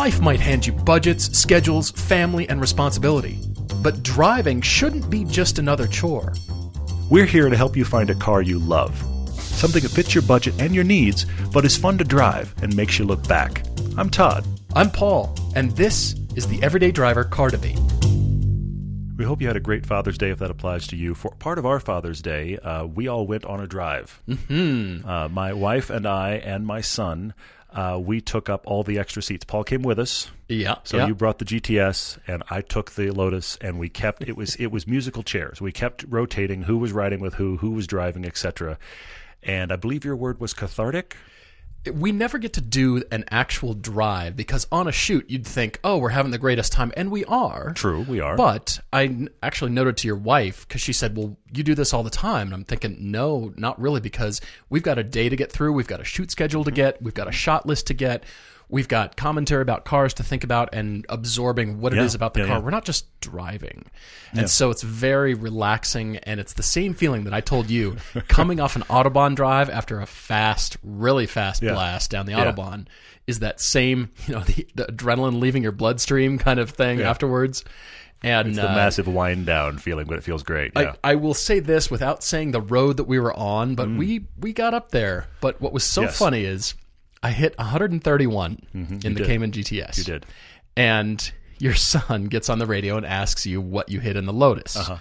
Life might hand you budgets, schedules, family, and responsibility. But driving shouldn't be just another chore. We're here to help you find a car you love. Something that fits your budget and your needs, but is fun to drive and makes you look back. I'm Todd. I'm Paul, and this is the Everyday Driver Car Debate. We hope you had a great Father's Day if that applies to you. For part of our Father's Day, uh, we all went on a drive. Mm-hmm. Uh, my wife and I and my son, uh, we took up all the extra seats. Paul came with us. Yeah. So yeah. you brought the GTS and I took the Lotus and we kept it was it was musical chairs. We kept rotating who was riding with who, who was driving, etc. And I believe your word was cathartic. We never get to do an actual drive because on a shoot you'd think, oh, we're having the greatest time, and we are. True, we are. But I n- actually noted to your wife because she said, "Well, you do this all the time," and I'm thinking, no, not really, because we've got a day to get through, we've got a shoot schedule to get, we've got a shot list to get, we've got commentary about cars to think about, and absorbing what it Yeah, is about the yeah, car. yeah. We're not just driving, and so it's very relaxing, and it's the same feeling that I told you coming off an autobahn drive after a fast, really fast blast down the autobahn is that same, you know, the, the adrenaline leaving your bloodstream kind of thing afterwards. And it's the uh, massive wind down feeling, but it feels great. Yeah. I, I will say this without saying the road that we were on, but we we got up there. But what was so Mm. Yes. funny is I hit 131 in the did. Cayman GTS. you did. And your son gets on the radio and asks you what you hit in the Lotus, Uh-huh.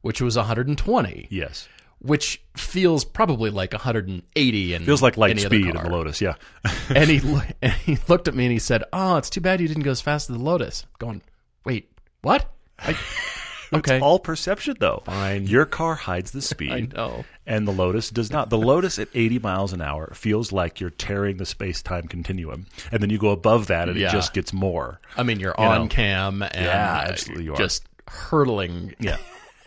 which was 120, Yes. which feels probably like 180 and Feels like light speed in the Lotus, yeah. and he and he looked at me and he said, "Oh, it's too bad you didn't go as fast as the Lotus." Going, wait, what? I, okay, All perception though. Fine. Your car hides the speed. I know. And the Lotus does not. The Lotus at 80 miles an hour feels like you're tearing the space time continuum. And then you go above that and Yeah. it just gets more. I mean, you're You on know. cam and Yeah, uh, absolutely you are. just hurtling. Yeah.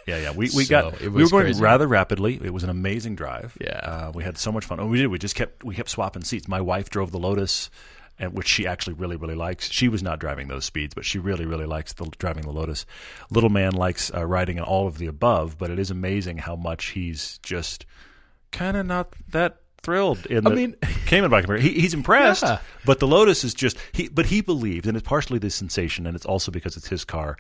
Yeah, yeah. We we So, got we were going crazy. rather rapidly. It was an amazing drive. Yeah. Uh, we had so much fun. Oh, we did. We just kept we kept swapping seats. My wife drove the Lotus, and which she actually really really likes. She was not driving those speeds, but she really really likes the driving the Lotus. Little man likes uh, riding in all of the above, but it is amazing how much he's just kind of not that thrilled in the I mean- Cayman bike. He, he's impressed, Yeah. but the Lotus is just he. But he believes, and it's partially the sensation, and it's also because it's his car.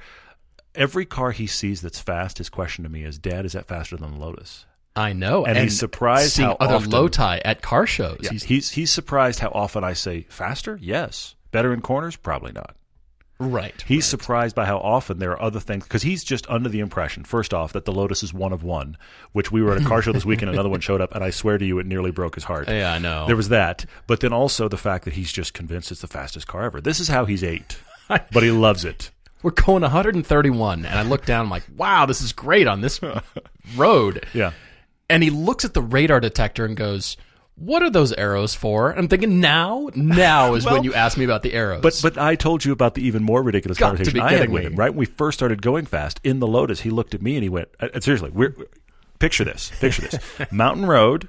Every car he sees that's fast, his question to me is, "Dad, is that faster than the Lotus?" I know, And he's surprised seeing how other often- low tie at car shows. Yeah, He's he's he's surprised how often I say faster. Yes, better in corners, probably not. right. He's surprised by how often there are other things because he's just under the impression, first off, that the Lotus is one of one, which we were at a car show this weekend. Another one showed up, and I swear to you, it nearly broke his heart. Yeah, I know. There was that, but then also the fact that he's just convinced it's the fastest car ever. This is how he's eight, but he loves it. We're going 131, and I look down. I'm like, wow, this is great on this road. Yeah. And he looks at the radar detector and goes, "What are those arrows for?" And I'm thinking, now, now is Well, when you ask me about the arrows. But but I told you about the even more ridiculous Got conversation I had with him. Right when we first started going fast in the Lotus, he looked at me and he went, uh, uh, "Seriously, we're, picture this, picture this: Mountain Road,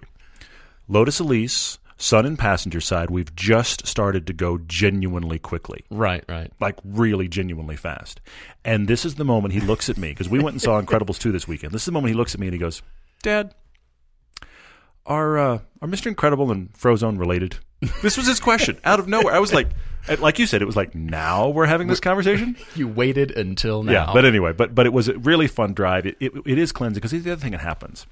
Lotus Elise, son and passenger side. We've just started to go genuinely quickly." right, right. Like really genuinely fast. And this is the moment he looks at me because we went and saw Incredibles 2 this weekend. This is the moment he looks at me and he goes, Dad, are, uh, are Mr. Incredible and Frozone related? This was his question out of nowhere. I was like, like you said, it was like, now we're having this conversation? You waited until now. Yeah, but anyway, but but it was a really fun drive. It, it, it is cleansing because the other thing that happens.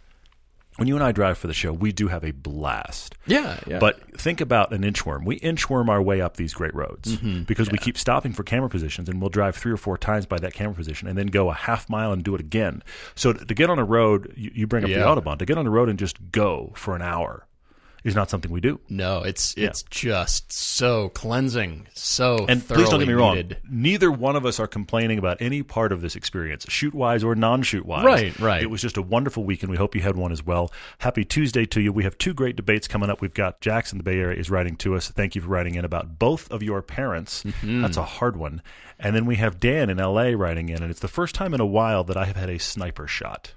When you and I drive for the show, we do have a blast. yeah, yeah. But think about an inchworm. We inchworm our way up these great roads Mm-hmm. because we keep stopping for camera positions, and we'll drive three or four times by that camera position, and then go a half mile and do it again. So to, to get on a road, you, you bring up Yeah. the autobahn. To get on a road and just go for an hour is not something we do. no, it's it's just so cleansing, so And please don't get me wrong. needed. Neither one of us are complaining about any part of this experience, shoot wise or non shoot wise. Right, right. It was just a wonderful weekend. We hope you had one as well. Happy Tuesday to you. We have two great debates coming up. We've got Jax in, the Bay Area, is writing to us. Thank you for writing in about both of your parents. Mm-hmm. That's a hard one. And then we have Dan in LA writing in, and it's the first time in a while that I have had a sniper shot.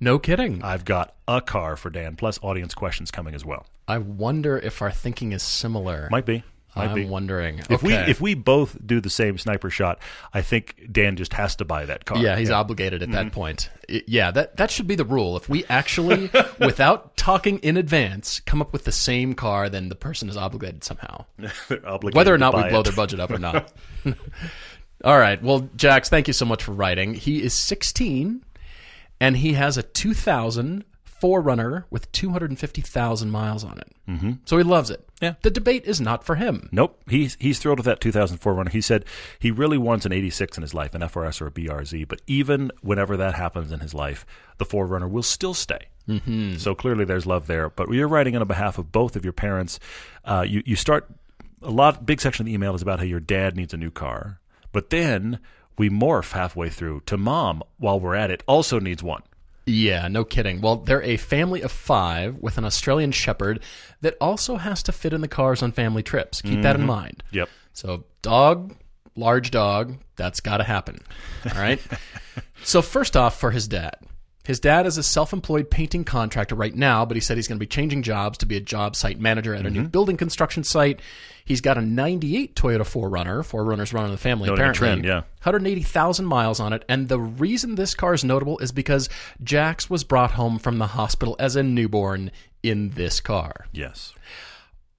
No kidding. I've got a car for Dan, plus audience questions coming as well. I wonder if our thinking is similar. Might be. Might I'm be. wondering. If we if we both do the same sniper shot, I think Dan just has to buy that car. Yeah, he's obligated at Mm-hmm. that point. Yeah, that that should be the rule. If we actually, without talking in advance, come up with the same car, then the person is obligated somehow, obligated whether or not we blow it. their budget up or not. All right. Well, Jax, thank you so much for writing. He is 16, and he has a 2000 4Runner with 250,000 miles on it. Mm-hmm. So he loves it. Yeah. The debate is not for him. Nope, he's he's thrilled with that 2000 4Runner. He said he really wants an 86 in his life, an FRS or a BRZ. But even whenever that happens in his life, the 4Runner will still stay. Mm-hmm. So clearly, there's love there. But you're writing on behalf of both of your parents. Uh, you you start a lot. Big section of the email is about how your dad needs a new car, but then we morph halfway through to mom. While we're at it, also needs one. Yeah, no kidding. Well, they're a family of five with an Australian Shepherd that also has to fit in the cars on family trips. Keep that in mm-hmm. mind. Yep. So, dog, large dog, that's got to happen. All right. so, first off, for his dad. His dad is a self employed painting contractor right now, but he said he's going to be changing jobs to be a job site manager at a new mm-hmm. building construction site. He's got a 98 Toyota 4Runner. 4Runners run in the family, apparently. trend, yeah. 180,000 miles on it. And the reason this car is notable is because Jax was brought home from the hospital as a newborn in this car. Yes.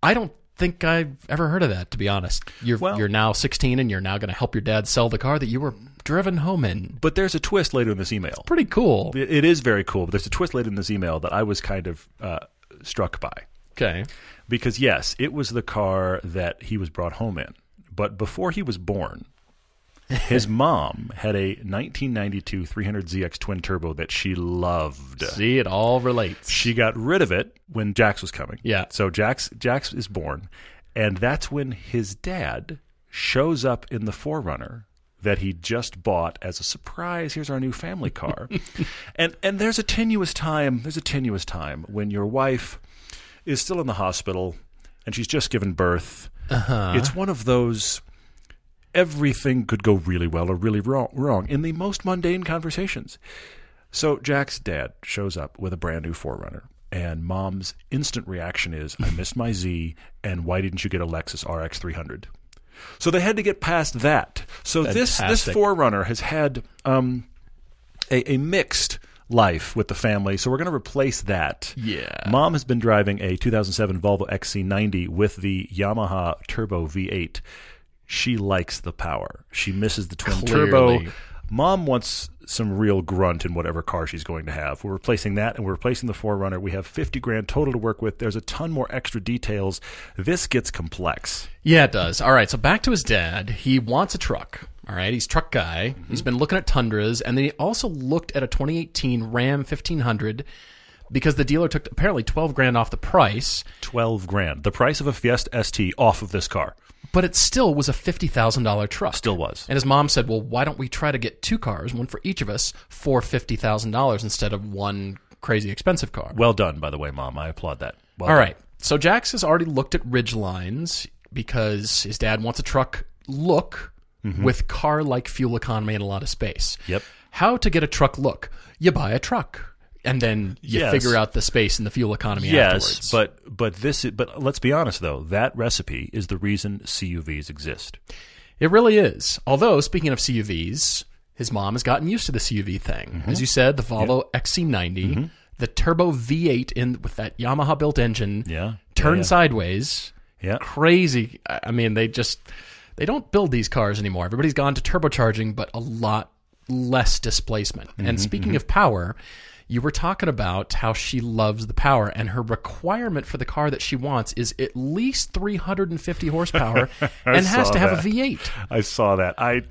I don't think I've ever heard of that, to be honest. You're, Well- you're now 16 and you're now going to help your dad sell the car that you were driven home in. But there's a twist later in this email. Pretty cool. It, it is very cool, but there's a twist later in this email that I was kind of uh, struck by. Okay. Because, yes, it was the car that he was brought home in. But before he was born, his mom had a 1992 300ZX twin turbo that she loved. See, it all relates. She got rid of it when Jax was coming. Yeah. So Jax Jax is born, and that's when his dad shows up in the 4Runner that he just bought as a surprise. Here's our new family car. and and there's a tenuous time. There's a tenuous time when your wife is still in the hospital and she's just given birth. Uh-huh. It's one of those everything could go really well or really wrong, wrong in the most mundane conversations. So Jax's dad shows up with a brand new 4Runner, and Mom's instant reaction is, "I missed my Z, and why didn't you get a Lexus RX 300?" So they had to get past that. So this this 4Runner has had um, a, a mixed life with the family. So we're going to replace that. Yeah. Mom has been driving a 2007 Volvo XC90 with the Yamaha Turbo V8. She likes the power. She misses the twin Clearly. turbo. Mom wants some real grunt in whatever car she's going to have. We're replacing that and we're replacing the 4Runner. We have 50 grand total to work with. There's a ton more extra details. This gets complex. Yeah, it does. All right, so back to his dad. He wants a truck. All right, he's truck guy. Mm-hmm. He's been looking at Tundras, and then he also looked at a 2018 Ram 1500 because the dealer took apparently 12 grand off the price, 12 grand. The price of a Fiesta ST off of this car. But it still was a $50,000 truck. Still was. And his mom said, "Well, why don't we try to get two cars, one for each of us, for $50,000 instead of one crazy expensive car?" Well done, by the way, Mom. I applaud that. Well All done. right. So Jax has already looked at Ridgelines because his dad wants a truck look with car like fuel economy and a lot of space. Mm-hmm. Yep. How to get a truck look? You buy a truck and then you Yes. figure out the space and the fuel economy Yes, afterwards. but but this is, but let's be honest though. That recipe is the reason CUVs exist. It really is. Although, speaking of CUVs, his mom has gotten used to the CUV thing. Mm-hmm. As you said, the Volvo XC90, the turbo V8 in with that Yamaha built engine, Yeah. turn Yeah, sideways. Yeah. crazy. I I mean, they just they don't build these cars anymore. Everybody's gone to turbocharging, but a lot less displacement. Mm-hmm, and speaking of power, you were talking about how she loves the power, and her requirement for the car that she wants is at least 350 horsepower and has to have that. a V8. I saw that. I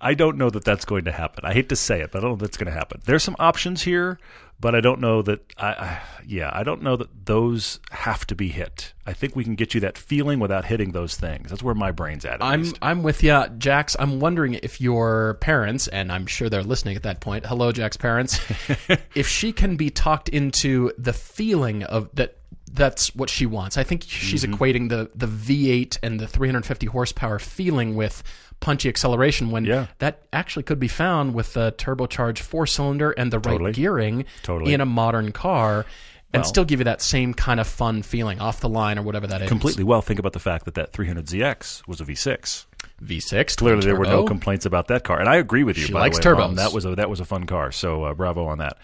I don't know that that's going to happen. I hate to say it, but I don't know that's going to happen. There's some options here, but I don't know that. I, I yeah, I don't know that those have to be hit. I think we can get you that feeling without hitting those things. That's where my brain's at. at I'm least. I'm with you, Jax. I'm wondering if your parents, and I'm sure they're listening at that point. Hello, Jax's parents. if she can be talked into the feeling of that. That's what she wants. I think she's Mm-hmm. equating the the V8 and the 350 horsepower feeling with punchy acceleration when Yeah. that actually could be found with a turbocharged four cylinder and the right gearing Totally. in a modern car. and Well- still give you that same kind of fun feeling off the line or whatever that is. Completely. Well, think about the fact that that 300ZX was a V6. V6. Clearly, there were no complaints about that car, and I agree with you. She by likes the way, Mom. That was a that was a fun car. So uh, bravo on that.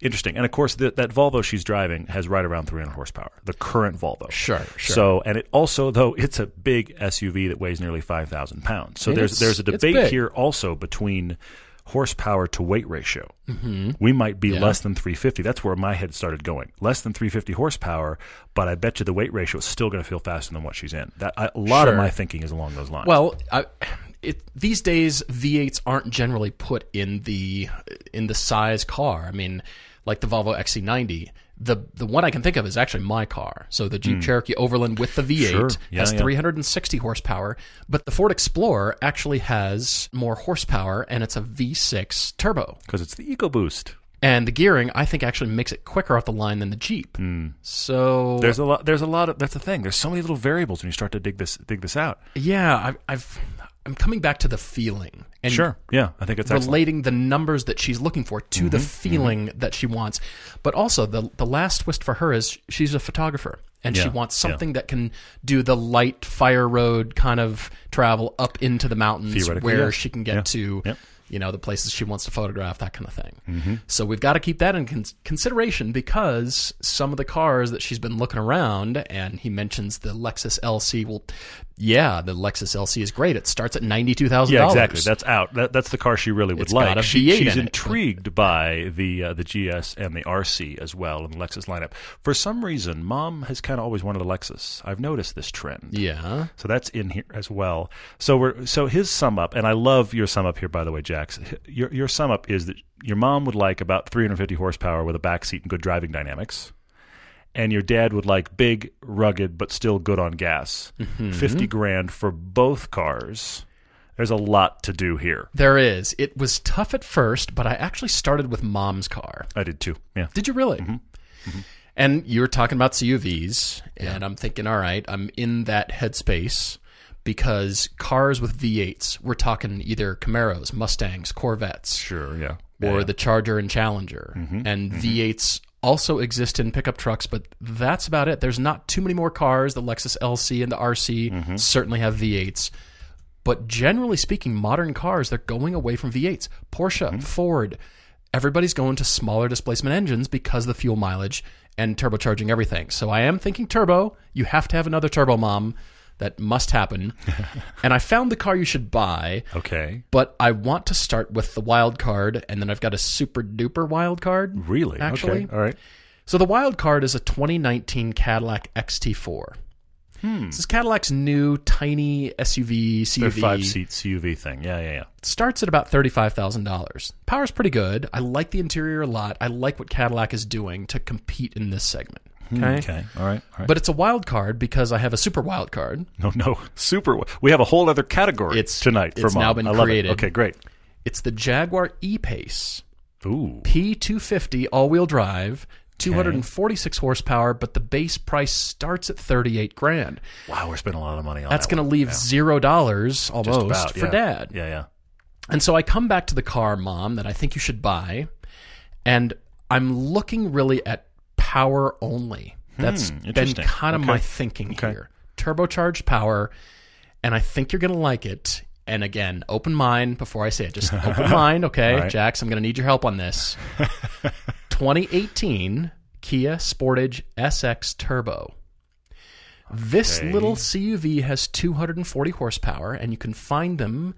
Interesting, and of course, the, that Volvo she's driving has right around 300 horsepower. The current Volvo. Sure, sure. So, and it also though it's a big SUV that weighs nearly 5,000 pounds. So there's there's a debate here also between horsepower to weight ratio. Mm-hmm. We might be less than 350. That's where my head started going. Less than 350 horsepower, but I bet you the weight ratio is still going to feel faster than what she's in. That I, a lot of my thinking is along those lines. Well, I, it, these days V8s aren't generally put in the in the size car. I mean, like the Volvo XC90. The the one I can think of is actually my car. So the Jeep Cherokee Overland with the V8 Hmm. Sure. Yeah, has yeah. 360 horsepower, but the Ford Explorer actually has more horsepower and it's a V6 turbo. because it's the EcoBoost. And the gearing, I think, actually makes it quicker off the line than the Jeep. So Hmm. There's a lot. There's a lot of. That's the thing. There's so many little variables when you start to dig this dig this out. yeah, I've, I've I'm coming back to the feeling and Sure. Yeah, I think it's excellent. relating the numbers that she's looking for to the feeling that she wants. But also the the last twist for her is she's a photographer and she Yeah, wants yeah. something that can do the light fire road kind of travel up into the mountains where yes. she can get Yeah. to you know the places she wants to photograph that kind of thing. Mm-hmm. So we've got to keep that in con- consideration because some of the cars that she's been looking around and he mentions the Lexus LC well yeah, the Lexus LC is great. It starts at $92,000. Yeah, exactly. That's out. That, that's the car she really would It's like. She- she's in it. intrigued by the uh, the GS and the RC as well in the Lexus lineup. For some reason, Mom has kind of always wanted a Lexus. I've noticed this trend. yeah. So that's in here as well. So we're so his sum up, and I love your sum up here, by the way, Jax. Your your sum up is that your mom would like about 350 horsepower with a back seat and good driving dynamics, and your dad would like big, rugged, but still good on gas. Mm-hmm. 50 grand for both cars. There's a lot to do here. There is. It was tough at first, but I actually started with mom's car. I did too. Yeah. Did you really? Mm-hmm. And you were talking about CUVs, and I'm thinking, all right, I'm in that headspace because cars with V8s, we're talking either Camaros, Mustangs, Corvettes, Sure. Yeah. or Yeah. the Charger and Challenger. Mm-hmm. And V8s also exist in pickup trucks, but that's about it. There's not too many more cars. The Lexus LC and the RC Mm-hmm. certainly have V8s. But generally speaking, modern cars, they're going away from V8s. Porsche, Mm-hmm. Ford, everybody's going to smaller displacement engines because of the fuel mileage and turbocharging everything. So I am thinking turbo. You have to have another turbo mom. That must happen. and I found the car you should buy Okay. but I want to start with the wild card, and then I've got a super duper wild card. Really? Actually. Okay. All right. So the wild card is a 2019 Cadillac XT4. Hmm. This is Cadillac's new tiny SUV Their five seat CUV thing. Yeah. Yeah. Yeah. starts at about thirty-five thousand dollars. Power's pretty good. I like the interior a lot. I like what Cadillac is doing to compete in this segment. Hmm, okay. Okay. All right. All right. But it's a wild card because I have a super wild card. no, no. Super. We have a whole other category It's- tonight for it's mom. now been I love created. It. Okay. Great. It's the Jaguar E-Pace. Ooh. P250 all-wheel drive, 246 horsepower, but the base price starts at 38 grand. Wow. We're spending a lot of money on That's that going to leave zero dollars almost about, for yeah. dad. Yeah. Yeah. And so I come back to the car, mom, that I think you should buy, and I'm looking really at power only. That's been Hmm, kind of Okay. my thinking here. Turbocharged power, and I think you're going to like it. And again, open mind before I say it. Just open mind, okay? right. Jax, I'm going to need your help on this. 2018 Kia Sportage SX Turbo. This Okay. little CUV has 240 horsepower, and you can find them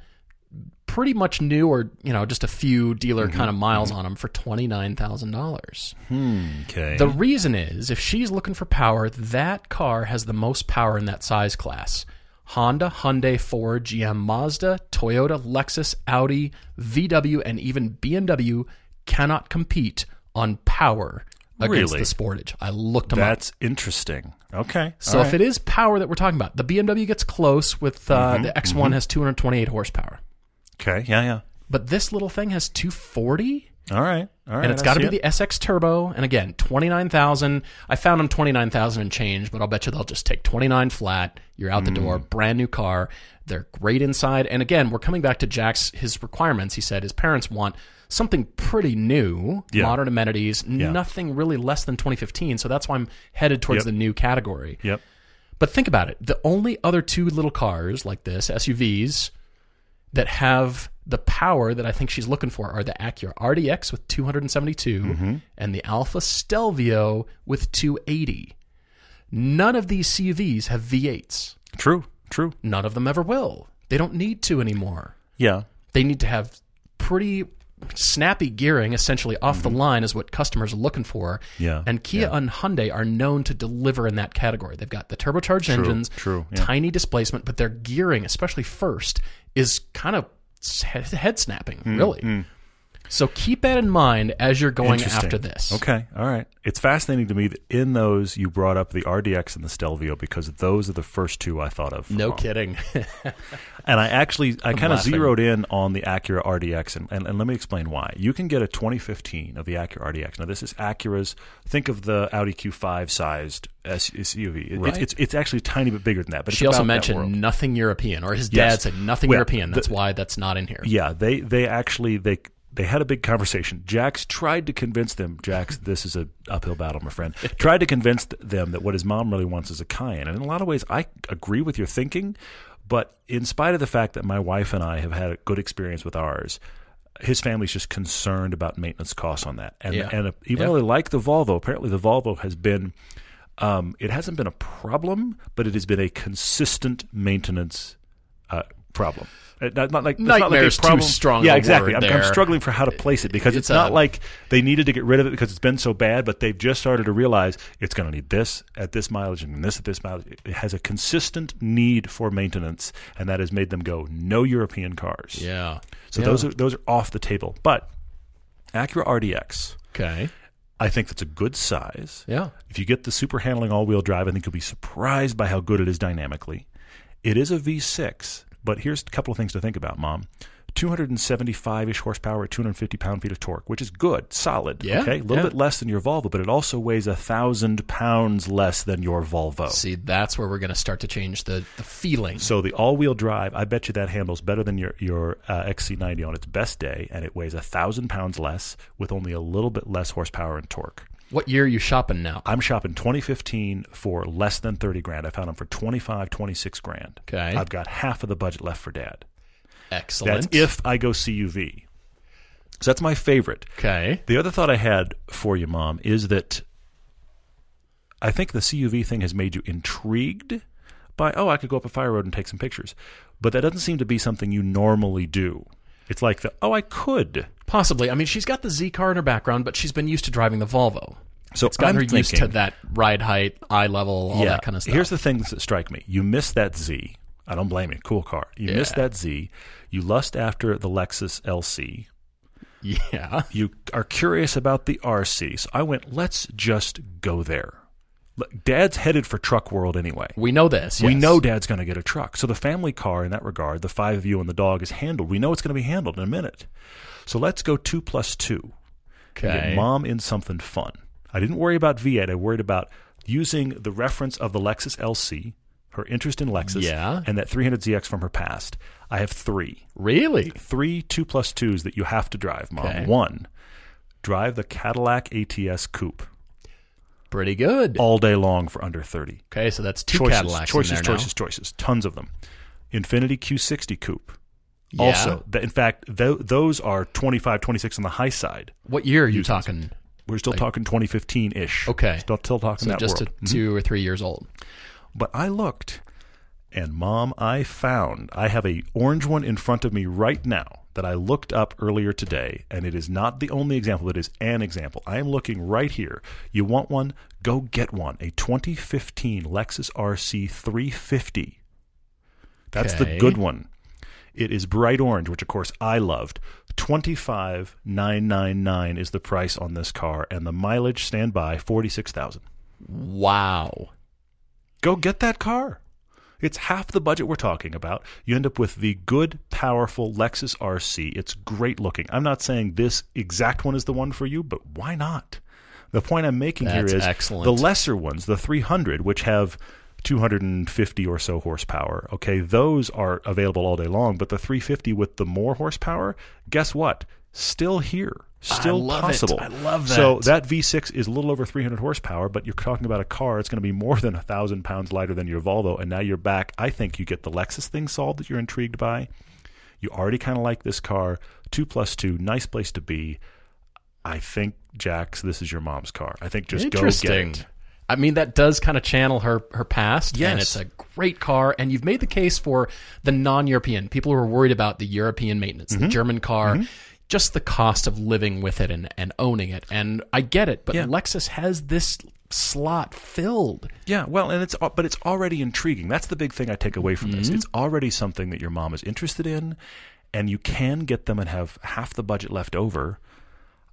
pretty much new or you know just a few dealer Mm-hmm. kind of miles on them for twenty nine thousand dollars. Okay. The reason is if she's looking for power, that car has the most power in that size class. Honda, Hyundai, Ford, GM, Mazda, Toyota, Lexus, Audi, VW, and even BMW cannot compete on power against Really? the Sportage. I looked them up. That's interesting. Okay. So if it is power that we're talking about, the BMW gets close with uh, Mm-hmm. the X1 has 228 horsepower. Okay. Yeah. Yeah. But this little thing has 240? All right. All right. and it's got to be it. the SX Turbo. And again, twenty nine thousand. I found them twenty nine thousand and change, but I'll bet you they'll just take twenty nine flat. You're out the Mm. door, brand new car. They're great inside. And again, we're coming back to Jax's his requirements. He said his parents want something pretty new, Yeah. modern amenities, nothing really less than 2015. So that's why I'm headed towards Yep. the new category. Yep. But think about it. The only other two little cars like this, SUVs, that have the power that I think she's looking for are the Acura RDX with 272 Mm-hmm. and the Alfa Stelvio with 280. None of these CUVs have V8s. True. True. None of them ever will. They don't need to anymore. Yeah. They need to have pretty snappy gearing, essentially off the line, is what customers are looking for. Mm-hmm. Yeah, And Kia and Hyundai are known to deliver in that category. They've got the turbocharged engines, true, yeah. tiny displacement, but their gearing, especially first, is kind of head snapping, Hmm, really. So keep that in mind as you're going after this. Okay, all right. It's fascinating to me that in those you brought up the RDX and the Stelvio because those are the first two I thought of. No kidding. And I actually I kind of zeroed in on the Acura RDX and, and, and let me explain why. You can get a 2015 of the Acura RDX. Now this is Acura's. Think of the Audi Q5 sized SUV. Right. It's, it's it's actually a tiny bit bigger than that. But she also mentioned nothing European, or his Yes. dad said nothing Well, European. That's the- why that's not in here. Yeah, they they actually they they had a big conversation. Jax tried to convince them. Jax, this is a uphill battle, my friend. tried to convince them that what his mom really wants is a Cayenne. And in a lot of ways, I agree with your thinking. But in spite of the fact that my wife and I have had a good experience with ours, his family's just concerned about maintenance costs on that. And Yeah. and even Yeah. though they like the Volvo, apparently the Volvo has been. Um, it hasn't been a problem, but it has been a consistent maintenance uh, problem. Uh, Not, not like it's not like a too strong Yeah, exactly. I'm, I'm struggling for how to place it because it's, It's not a- like they needed to get rid of it because it's been so bad, but they've just started to realize it's going to need this at this mileage and this at this mileage. It has a consistent need for maintenance, and that has made them go no European cars. Yeah. So Yeah. those are those are off the table. But Acura RDX, Okay. I think that's a good size. Yeah. If you get the super handling all wheel drive, I think you'll be surprised by how good it is dynamically. It is a V6, but here's a couple of things to think about, Mom. 275 ish horsepower at 250 pound feet of torque, which is good, solid. Yeah, Okay, a little yeah. bit less than your Volvo, but it also weighs a thousand pounds less than your Volvo. See, that's where we're going to start to change the, the feeling. So the all-wheel drive, I bet you that handles better than your your uh, XC90 on its best day, and it weighs a thousand pounds less with only a little bit less horsepower and torque. What year are you shopping now? I'm shopping 2015 for less than 30 grand. I found them for 25, 26 grand. Okay. I've got half of the budget left for dad. Excellent. That's if I go CUV. So that's my favorite. Okay. The other thought I had for you, Mom, is that I think the CUV thing has made you intrigued by, oh, I could go up a fire road and take some pictures. But that doesn't seem to be something you normally do. It's like the, oh, I could. Possibly. I mean, she's got the Z car in her background, but she's been used to driving the Volvo. So It's gotten I'm her used to that ride height, eye level, all that kind of stuff. Here's the things that strike me. You miss that Z. I don't blame you. Cool car. You miss that Z. You lust after the Lexus LC. yeah. You are curious about the RC. So I went, let's just go there. Dad's headed for truck world anyway. We know this. We yes. know Dad's going to get a truck. So the family car, in that regard, the five of you and the dog is handled. We know it's going to be handled in a minute. So let's go two plus two. Okay. Get mom in something fun. I didn't worry about V8. I worried about using the reference of the Lexus LC, her interest in Lexus, Yeah. and that 300ZX from her past. I have three. Really? Three two plus twos that you have to drive, mom. Okay. One, drive the Cadillac ATS Coupe Pretty good. all day long for under 30. Okay, so that's two choices, Cadillacs choices, in there choices, choices. Tons of them. Infiniti Q60 Coupe. Yeah. Also, th- in fact, th- those are 25, 26 on the high side. what year are you talking? We're still talking 2015 ish. Okay. Still, still talking So that just world. a, two or three years old. But I looked, and mom, I found I have a orange one in front of me right now that I looked up earlier today, and it is not the only example. It is an example. I am looking right here. You want one? Go get one. A 2015 Lexus RC 350. That's the good one. It is bright orange, which of course I loved. Twenty five nine nine nine is the price on this car, and the mileage standby forty six thousand. Wow. Go get that car. It's half the budget we're talking about. You end up with the good, powerful Lexus RC. It's great looking. I'm not saying this exact one is the one for you, but why not? The point I'm making That's here is excellent. the lesser ones, the 300, which have 250 or so horsepower. Okay, those are available all day long, but the 350 with the more horsepower, guess what? Still here. Still it. possible. I love that. So that. that V6 is a little over 300 horsepower, but you're talking about a car. It's going to be more than a thousand pounds lighter than your Volvo, and now you're back. I think you get the Lexus thing solved that you're intrigued by. You already kind of like this car. Two plus two, nice place to be. I think Jax, this is your mom's car. I think just go get it. I mean, that does kind of channel her her past, Yes. and it's a great car. And you've made the case for the non-European people who are worried about the European maintenance, Mm-hmm. the German car, just the cost of living with it and, and owning it. And I get it, but Yeah. Lexus has this slot filled. Yeah, well, and it's uh, but it's already intriguing. That's the big thing I take away from this. Mm-hmm. It's already something that your mom is interested in, and you can get them and have half the budget left over.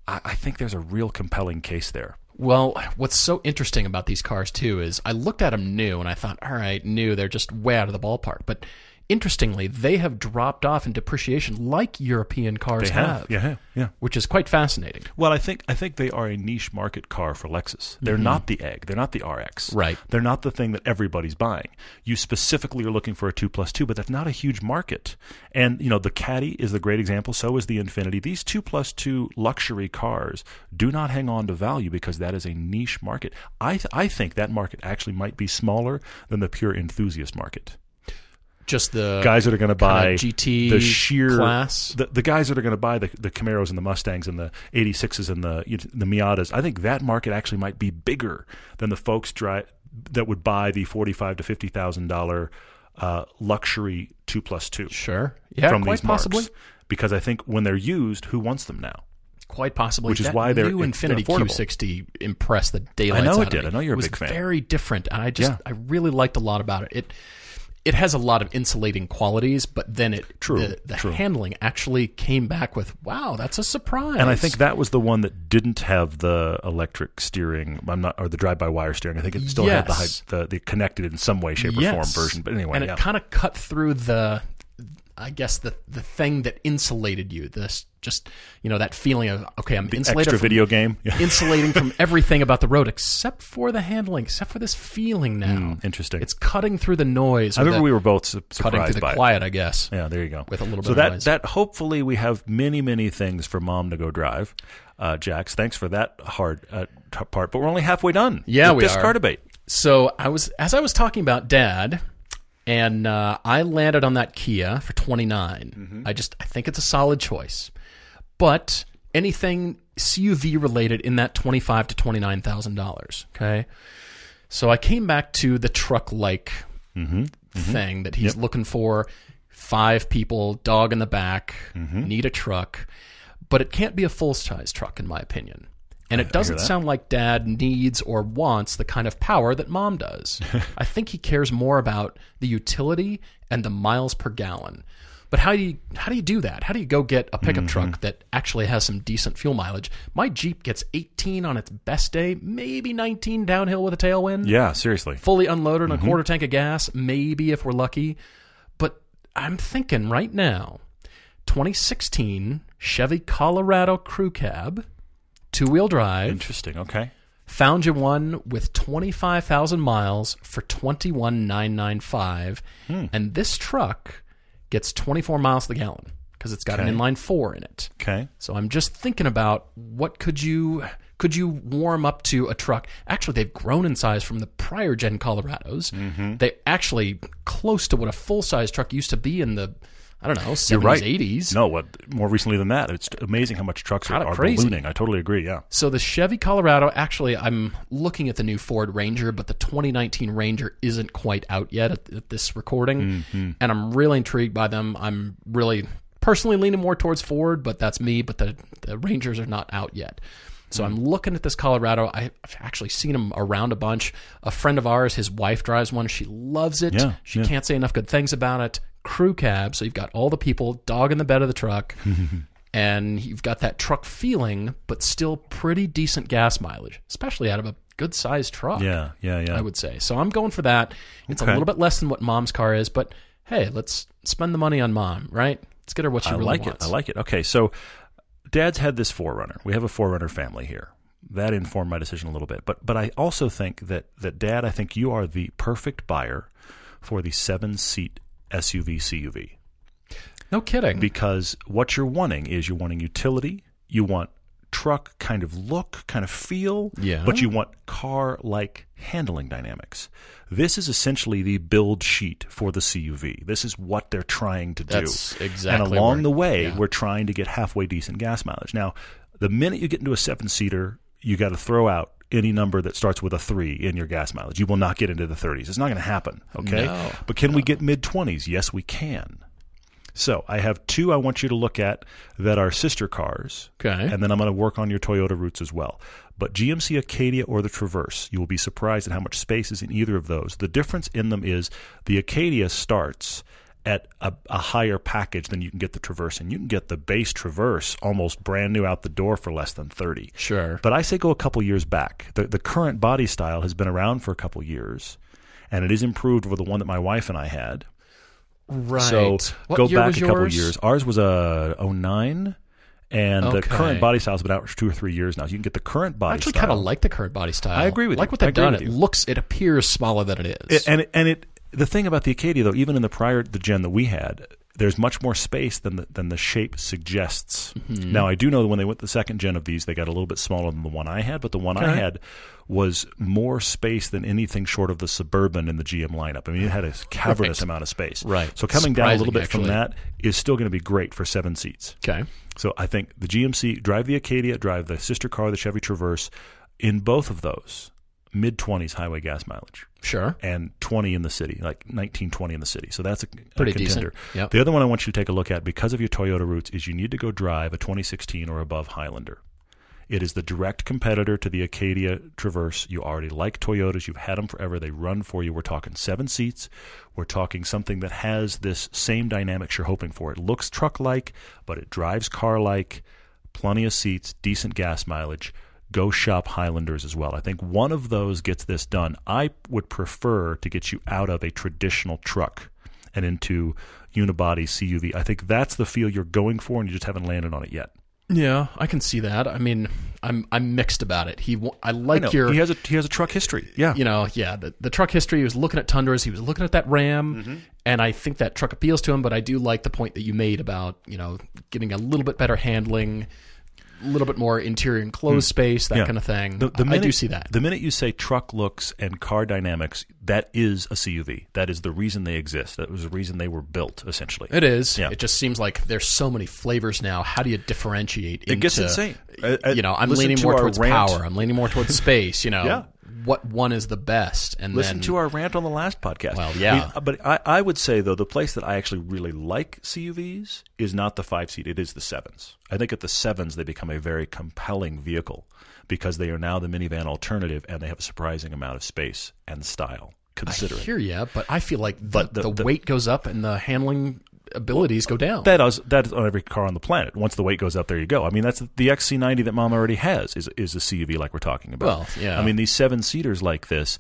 I, I think there's a real compelling case there. Well, what's so interesting about these cars too is I looked at them new and I thought, all right, new, they're just way out of the ballpark. But interestingly, they have dropped off in depreciation like European cars They have, yeah, yeah. which is quite fascinating. Well, I think I think they are a niche market car for Lexus. They're mm-hmm. not the egg. They're not the RX. Right. They're not the thing that everybody's buying. You specifically are looking for a two plus two, but that's not a huge market. And you know, the Caddy is the great example. So is the Infiniti. These two plus two luxury cars do not hang on to value because that is a niche market. I th- I think that market actually might be smaller than the pure enthusiast market Just the guys that are going to buy GT the sheer class. the, the guys that are going to buy the, the Camaros and the Mustangs and the 86s and the the Miatas. I think that market actually might be bigger than the folks dri that would buy the forty-five to fifty thousand dollar uh, luxury two plus two Sure. Yeah, from quite these marks. possibly. Because I think when they're used, who wants them now? Quite possibly. Which is why they're- new Infiniti. Q60 impressed the daylights I know it did. I know you're a big fan. Very different, and I just Yeah. I really liked a lot about it. It it has a lot of insulating qualities, but then it True, the, the true. handling actually came back with wow, that's a surprise. And I think that was the one that didn't have the electric steering. I'm not, or the drive-by-wire steering. I think it still had the, the the connected in some way, shape, or form version. But anyway, and yeah. it kind of cut through the I guess the the thing that insulated you. This just you know that feeling of okay, I'm insulated extra from video game. Insulating from everything about the road except for the handling, except for this feeling now. Interesting. It's cutting through the noise. I remember the, we were both su- cutting through the by it. quiet, I guess. Yeah, there you go. With a little bit so of that noise. that hopefully we have many many things for mom to go drive. Uh, Jax, thanks for that hard uh, t- part, but we're only halfway done. Yeah, we this are. car debate. So I was as I was talking about dad, and uh, I landed on that Kia for 29. Mm-hmm. I just I think it's a solid choice, but anything CUV related in that twenty five to twenty nine thousand dollars. Okay, so I came back to the truck like Mm-hmm. thing that he's looking for. Five people, dog in the back, Mm-hmm. need a truck, but it can't be a full size truck in my opinion. And it doesn't sound like dad needs or wants the kind of power that mom does. I think he cares more about the utility and the miles per gallon. But how do you how do you do that? How do you go get a pickup Mm-hmm. truck that actually has some decent fuel mileage? My Jeep gets 18 on its best day, maybe 19 downhill with a tailwind Yeah, seriously. fully unloaded Mm-hmm. on a quarter tank of gas, maybe if we're lucky. But I'm thinking right now, 2016 Chevy Colorado Crew Cab, two wheel drive. Interesting. Okay. Found you one with 25,000 miles for 21,995, Hmm. and this truck gets 24 miles to the gallon because it's got an inline four in it. Okay. So I'm just thinking about what could you could you warm up to a truck? Actually, they've grown in size from the prior gen Colorados. Mm-hmm. They actually close to what a full size truck used to be in the I don't know You're 70s, right. 80s. No, what more recently than that? It's amazing how much trucks are, Kinda are crazy. ballooning. I totally agree. Yeah. So the Chevy Colorado, actually, I'm looking at the new Ford Ranger, but the 2019 Ranger isn't quite out yet at, at this recording, mm-hmm. and I'm really intrigued by them. I'm really personally leaning more towards Ford, but that's me. But the, the Rangers are not out yet. So I'm hmm. looking at this Colorado. I've actually seen them around a bunch. A friend of ours, his wife drives one. She loves it. Yeah, she yeah. can't say enough good things about it. Crew cab, so you've got all the people, dog in the bed of the truck and you've got that truck feeling, but still pretty decent gas mileage, especially out of a good sized truck. Yeah, yeah, yeah. I would say. So I'm going for that. It's a little bit less than what mom's car is, but hey, let's spend the money on mom, right? Let's get her what she I really like wants. it. I like it. Okay, so Dad's had this 4Runner. We have a 4Runner family here. That informed my decision a little bit. But but I also think that that Dad, I think you are the perfect buyer for the seven seat SUV CUV No kidding. because what you're wanting is you're wanting utility, you want truck kind of look, kind of feel, Yeah. but you want car like handling dynamics. This is essentially the build sheet for the CUV. This is what they're trying to do. Exactly And along the way, yeah. we're trying to get halfway decent gas mileage. Now, the minute you get into a seven seater, you got to throw out any number that starts with a three in your gas mileage. You will not get into the 30s. It's not going to happen. Okay. No. But can we get mid 20s? Yes, we can. So I have two I want you to look at that are sister cars. Okay. And then I'm going to work on your Toyota roots as well. But GMC Acadia or the Traverse, you will be surprised at how much space is in either of those. The difference in them is the Acadia starts at a, a higher package than you can get the Traverse, and you can get the base Traverse almost brand new out the door for less than 30. sure. But I say go a couple years back. The the current body style has been around for a couple years, and it is improved over the one that my wife and I had. Right. So what go back a couple yours? years. Ours was a 09 and the current body style's been out for two or three years now. So you can get the current I body actually style. kind of like the current body style. I agree with like you. what they've done. It you. looks, it appears smaller than it is. It- and it, and it the thing about the Acadia though, even in the prior the gen that we had, there's much more space than the, than the shape suggests. Mm-hmm. Now I do know that when they went the second gen of these, they got a little bit smaller than the one I had, but the one I had was more space than anything short of the Suburban in the GM lineup. I mean, it had a cavernous amount of space. Right. So coming down a little Surprising, bit from that is still going to be great for seven seats. okay. So I think the GMC drive the Acadia, drive the sister car, the Chevy Traverse. In both of those, mid twenties highway gas mileage Sure. and 20 in the city, like 19, 20 in the city. So that's a, a Pretty contender. decent. Yep. The other one I want you to take a look at because of your Toyota roots is you need to go drive a 2016 or above Highlander. It is the direct competitor to the Acadia Traverse. You already like Toyotas. You've had them forever. They run for you. We're talking seven seats. We're talking something that has this same dynamics you're hoping for. It looks truck like, but it drives car like. Plenty of seats, decent gas mileage. Go shop Highlanders as well. I think one of those gets this done. I would prefer to get you out of a traditional truck and into unibody CUV. I think that's the feel you're going for, and you just haven't landed on it yet. Yeah, I can see that. I mean, I'm I'm mixed about it. He, I I like know. your, he has a he has a truck history. Yeah, you know, yeah, the, the truck history. He was looking at Tundras. He was looking at that Ram, Mm-hmm. and I think that truck appeals to him. But I do like the point that you made about you know getting a little bit better handling, little bit more interior enclosed space, that. Yeah. kind of thing. The, the I minute, do see that. The minute you say truck looks and car dynamics, that is a CUV. That is the reason they exist. That was the reason they were built, essentially. It is. Yeah. It just seems like there's so many flavors now. How do you differentiate? It gets insane. Uh, uh, You know, I'm leaning to more towards rant. power. I'm leaning more towards space. You know, Yeah. What one is the best? And Listen then, to our rant on the last podcast. Well, yeah. I mean, but I, I would say though the place that I actually really like CUVs is not the five seat; it is the sevens. I think at the sevens they become a very compelling vehicle because they are now the minivan alternative and they have a surprising amount of space and style. I Considering hear you, but I feel like the, But the- the, the- weight goes up and the handling abilities go down. that is that is on every car on the planet. Once the weight goes up, there you go. I mean, that's the XC90 that Mom already has is is a CUV like we're talking about. Well, yeah. I mean, these seven seaters like this.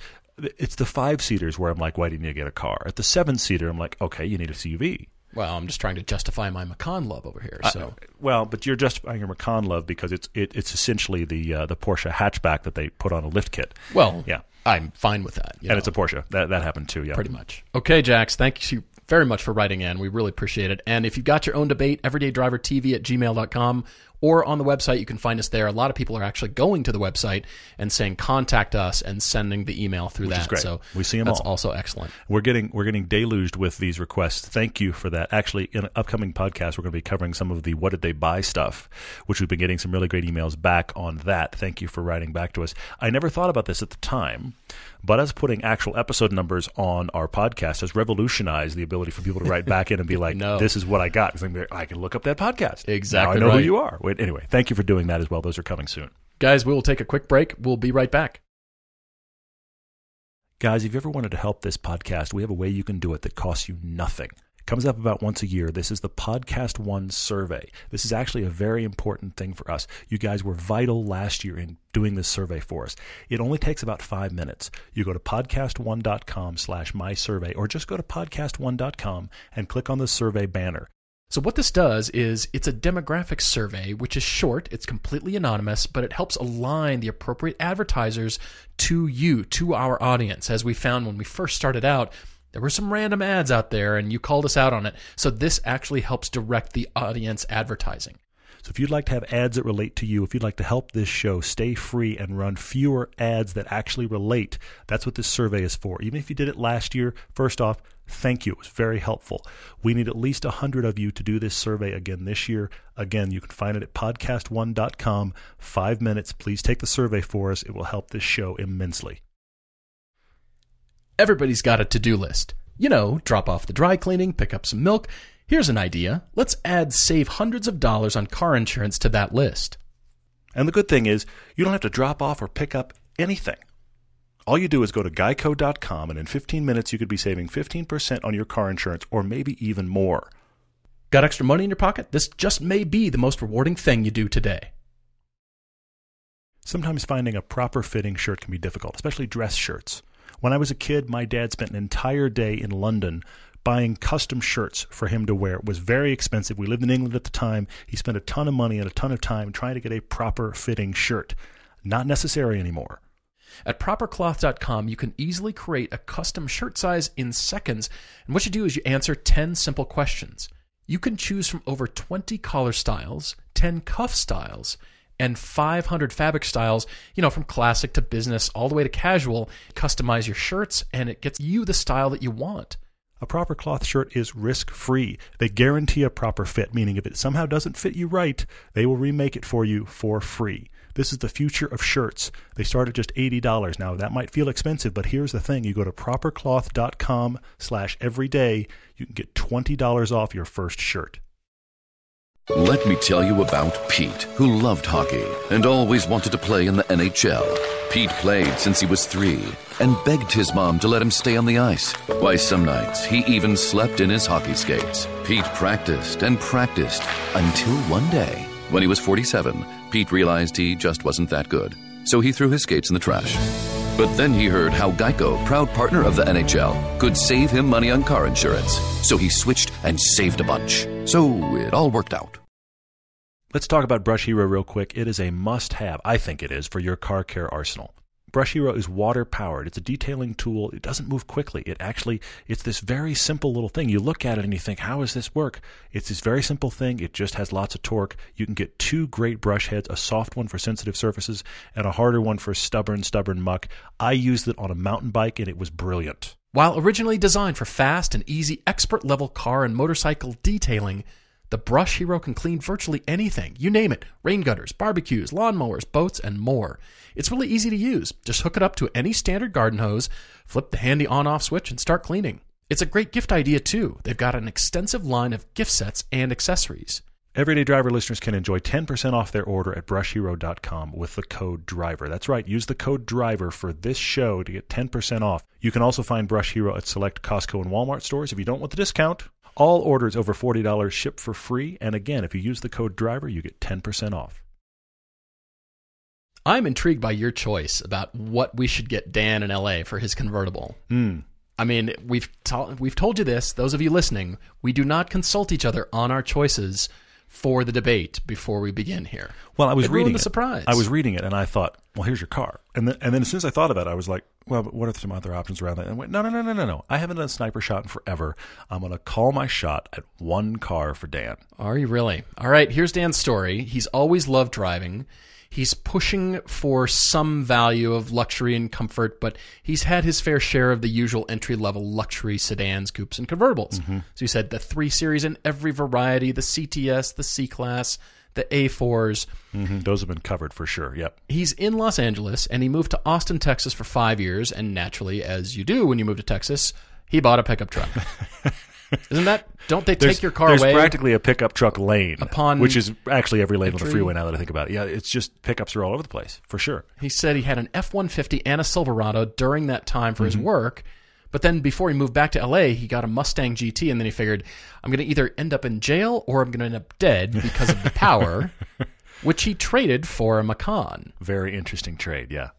It's the five seaters where I'm like, why didn't you get a car? At the seven seater, I'm like, okay, you need a CUV. well, I'm just trying to justify my Macan love over here. So Well, but you're justifying your Macan love because it's it, it's essentially the uh, the Porsche hatchback that they put on a lift kit, well, Yeah. I'm fine with that. and know, it's a Porsche. That that happened too. Yeah, pretty much. Okay, Jax, thank you very much for writing in. We really appreciate it. And if you've got your own debate, everydaydrivertv at gmail.com or on the website, you can find us there. A lot of people are actually going to the website and saying contact us and sending the email through that. is great. So We see 'em that's all. also excellent. We're getting we're getting deluged with these requests. Thank you for that. Actually, in an upcoming podcast, we're going to be covering some of the what did they buy stuff, which we've been getting some really great emails back on that. Thank you for writing back to us. I never thought about this at the time, but us putting actual episode numbers on our podcast has revolutionized the ability for people to write back in and be like, No. "This is what I got." 'Cause I'm I can look up that podcast. Exactly Now I know right. who you are. Wait, anyway, thank you for doing that as well. Those are coming soon. Guys, we will take a quick break. We'll be right back. Guys, if you ever wanted to help this podcast, we have a way you can do it that costs you nothing. It comes up about once a year. This is the Podcast One survey. This is actually a very important thing for us. You guys were vital last year in doing this survey for us. It only takes about five minutes. You go to podcastone.com slash my survey or just go to podcastone.com and click on the survey banner. So, what this does is it's a demographic survey, which is short, it's completely anonymous, but it helps align the appropriate advertisers to you, to our audience. As we found when we first started out, there were some random ads out there and you called us out on it. So, this actually helps direct the audience advertising. So if you'd like to have ads that relate to you, if you'd like to help this show stay free and run fewer ads that actually relate, that's what this survey is for. Even if you did it last year, first off, thank you. It was very helpful. We need at least 100 of you to do this survey again this year. Again, you can find it at podcastone.com. Five minutes. Please take the survey for us. It will help this show immensely. Everybody's got a to do list. You know, drop off the dry cleaning, pick up some milk Here's an idea. Let's add save hundreds of dollars on car insurance to that list. And the good thing is, you don't have to drop off or pick up anything. All you do is go to geico.com, and in 15 minutes, you could be saving 15% on your car insurance or maybe even more. Got extra money in your pocket? This just may be the most rewarding thing you do today. Sometimes finding a proper fitting shirt can be difficult, especially dress shirts. When I was a kid, my dad spent an entire day in London buying custom shirts for him to wear. It was very expensive. We lived in England at the time. He spent a ton of money and a ton of time trying to get a proper fitting shirt. Not necessary anymore. At propercloth.com, you can easily create a custom shirt size in seconds. And what you do is you answer 10 simple questions. You can choose from over 20 collar styles, 10 cuff styles, and 500 fabric styles, you know, from classic to business all the way to casual. Customize your shirts and it gets you the style that you want. A proper cloth shirt is risk free. They guarantee a proper fit, meaning if it somehow doesn't fit you right, they will remake it for you for free. This is the future of shirts. They start at just $80. Now, that might feel expensive, but here's the thing. You go to propercloth.com slash everyday, you can get $20 off your first shirt. Let me tell you about Pete, who loved hockey and always wanted to play in the NHL. Pete played since he was three and begged his mom to let him stay on the ice. Why, some nights he even slept in his hockey skates. Pete practiced and practiced until one day, when he was 47, Pete realized he just wasn't that good. So he threw his skates in the trash. But then he heard how Geico, proud partner of the NHL, could save him money on car insurance. So he switched and saved a bunch. So it all worked out. Let's talk about Brush Hero real quick. It is a must have, I think it is, for your car care arsenal. Brush Hero is water powered. It's a detailing tool. It doesn't move quickly. It actually, it's this very simple little thing. You look at it and you think, how does this work? It's this very simple thing. It just has lots of torque. You can get two great brush heads, a soft one for sensitive surfaces and a harder one for stubborn, stubborn muck. I used it on a mountain bike and it was brilliant. While originally designed for fast and easy expert level car and motorcycle detailing, the Brush Hero can clean virtually anything. You name it rain gutters, barbecues, lawnmowers, boats, and more. It's really easy to use. Just hook it up to any standard garden hose, flip the handy on off switch, and start cleaning. It's a great gift idea, too. They've got an extensive line of gift sets and accessories. Everyday Driver listeners can enjoy 10% off their order at brushhero.com with the code DRIVER. That's right, use the code DRIVER for this show to get 10% off. You can also find Brush Hero at select Costco and Walmart stores. If you don't want the discount, all orders over $40 ship for free. And again, if you use the code DRIVER, you get 10% off. I'm intrigued by your choice about what we should get Dan in LA for his convertible. Mm. I mean, we've to- we've told you this. Those of you listening, we do not consult each other on our choices for the debate before we begin here. Well, I was it reading the it. surprise. I was reading it, and I thought, well, here's your car. And then, and then as soon as I thought of it, I was like, well, but what are some other options around that? And I went, no, no, no, no, no, no. I haven't done a sniper shot in forever. I'm going to call my shot at one car for Dan. Are you really? All right. Here's Dan's story. He's always loved driving. He's pushing for some value of luxury and comfort, but he's had his fair share of the usual entry level luxury sedans, coupes, and convertibles. Mm-hmm. So he said the 3 Series in every variety the CTS, the C Class, the A4s. Mm-hmm. Those have been covered for sure. Yep. He's in Los Angeles and he moved to Austin, Texas for five years. And naturally, as you do when you move to Texas, he bought a pickup truck. Isn't that? Don't they take your car there's away? practically a pickup truck lane, Upon which is actually every lane on the freeway now that I think about it. Yeah, it's just pickups are all over the place for sure. He said he had an F 150 and a Silverado during that time for his Mm-hmm. work, But then before he moved back to LA, he got a Mustang GT, and then he figured, I'm going to either end up in jail or I'm going to end up dead because of the power, which he traded for a Macan. Very interesting trade. Yeah.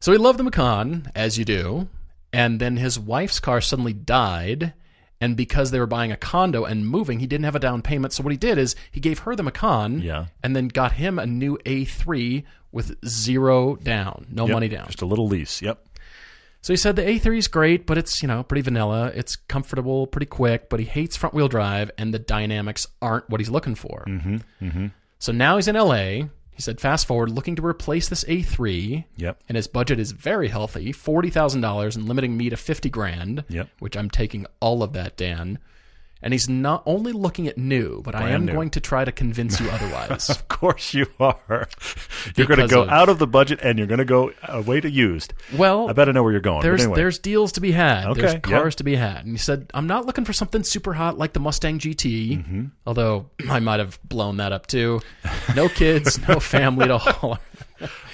So he loved the Macan, as you do, and then his wife's car suddenly died. And because they were buying a condo and moving, he didn't have a down payment. So what he did is he gave her the Macan, Yeah. and then got him a new A3 with zero down, no Yep. money down. Just a little lease. Yep. So he said the A3 is great, but it's, you know, pretty vanilla. It's comfortable, pretty quick, but he hates front wheel drive and the dynamics aren't what he's looking for. Mm-hmm, mm-hmm. So now he's in LA. He said, fast forward, looking to replace this A3. Yep. And his budget is very healthy $40,000 and limiting me to 50 grand, Yep. which I'm taking all of that, Dan. And he's not only looking at new, but I am new. going to try to convince you otherwise. Of course you are. You're going to go of- out of the budget and you're going to go away to used. well, I better know where you're going. there's anyway. there's deals to be had. Okay, there's cars to be had. And he said, I'm not looking for something super hot like the Mustang GT, Mm-hmm. although I might have blown that up too. No kids, no family to haul.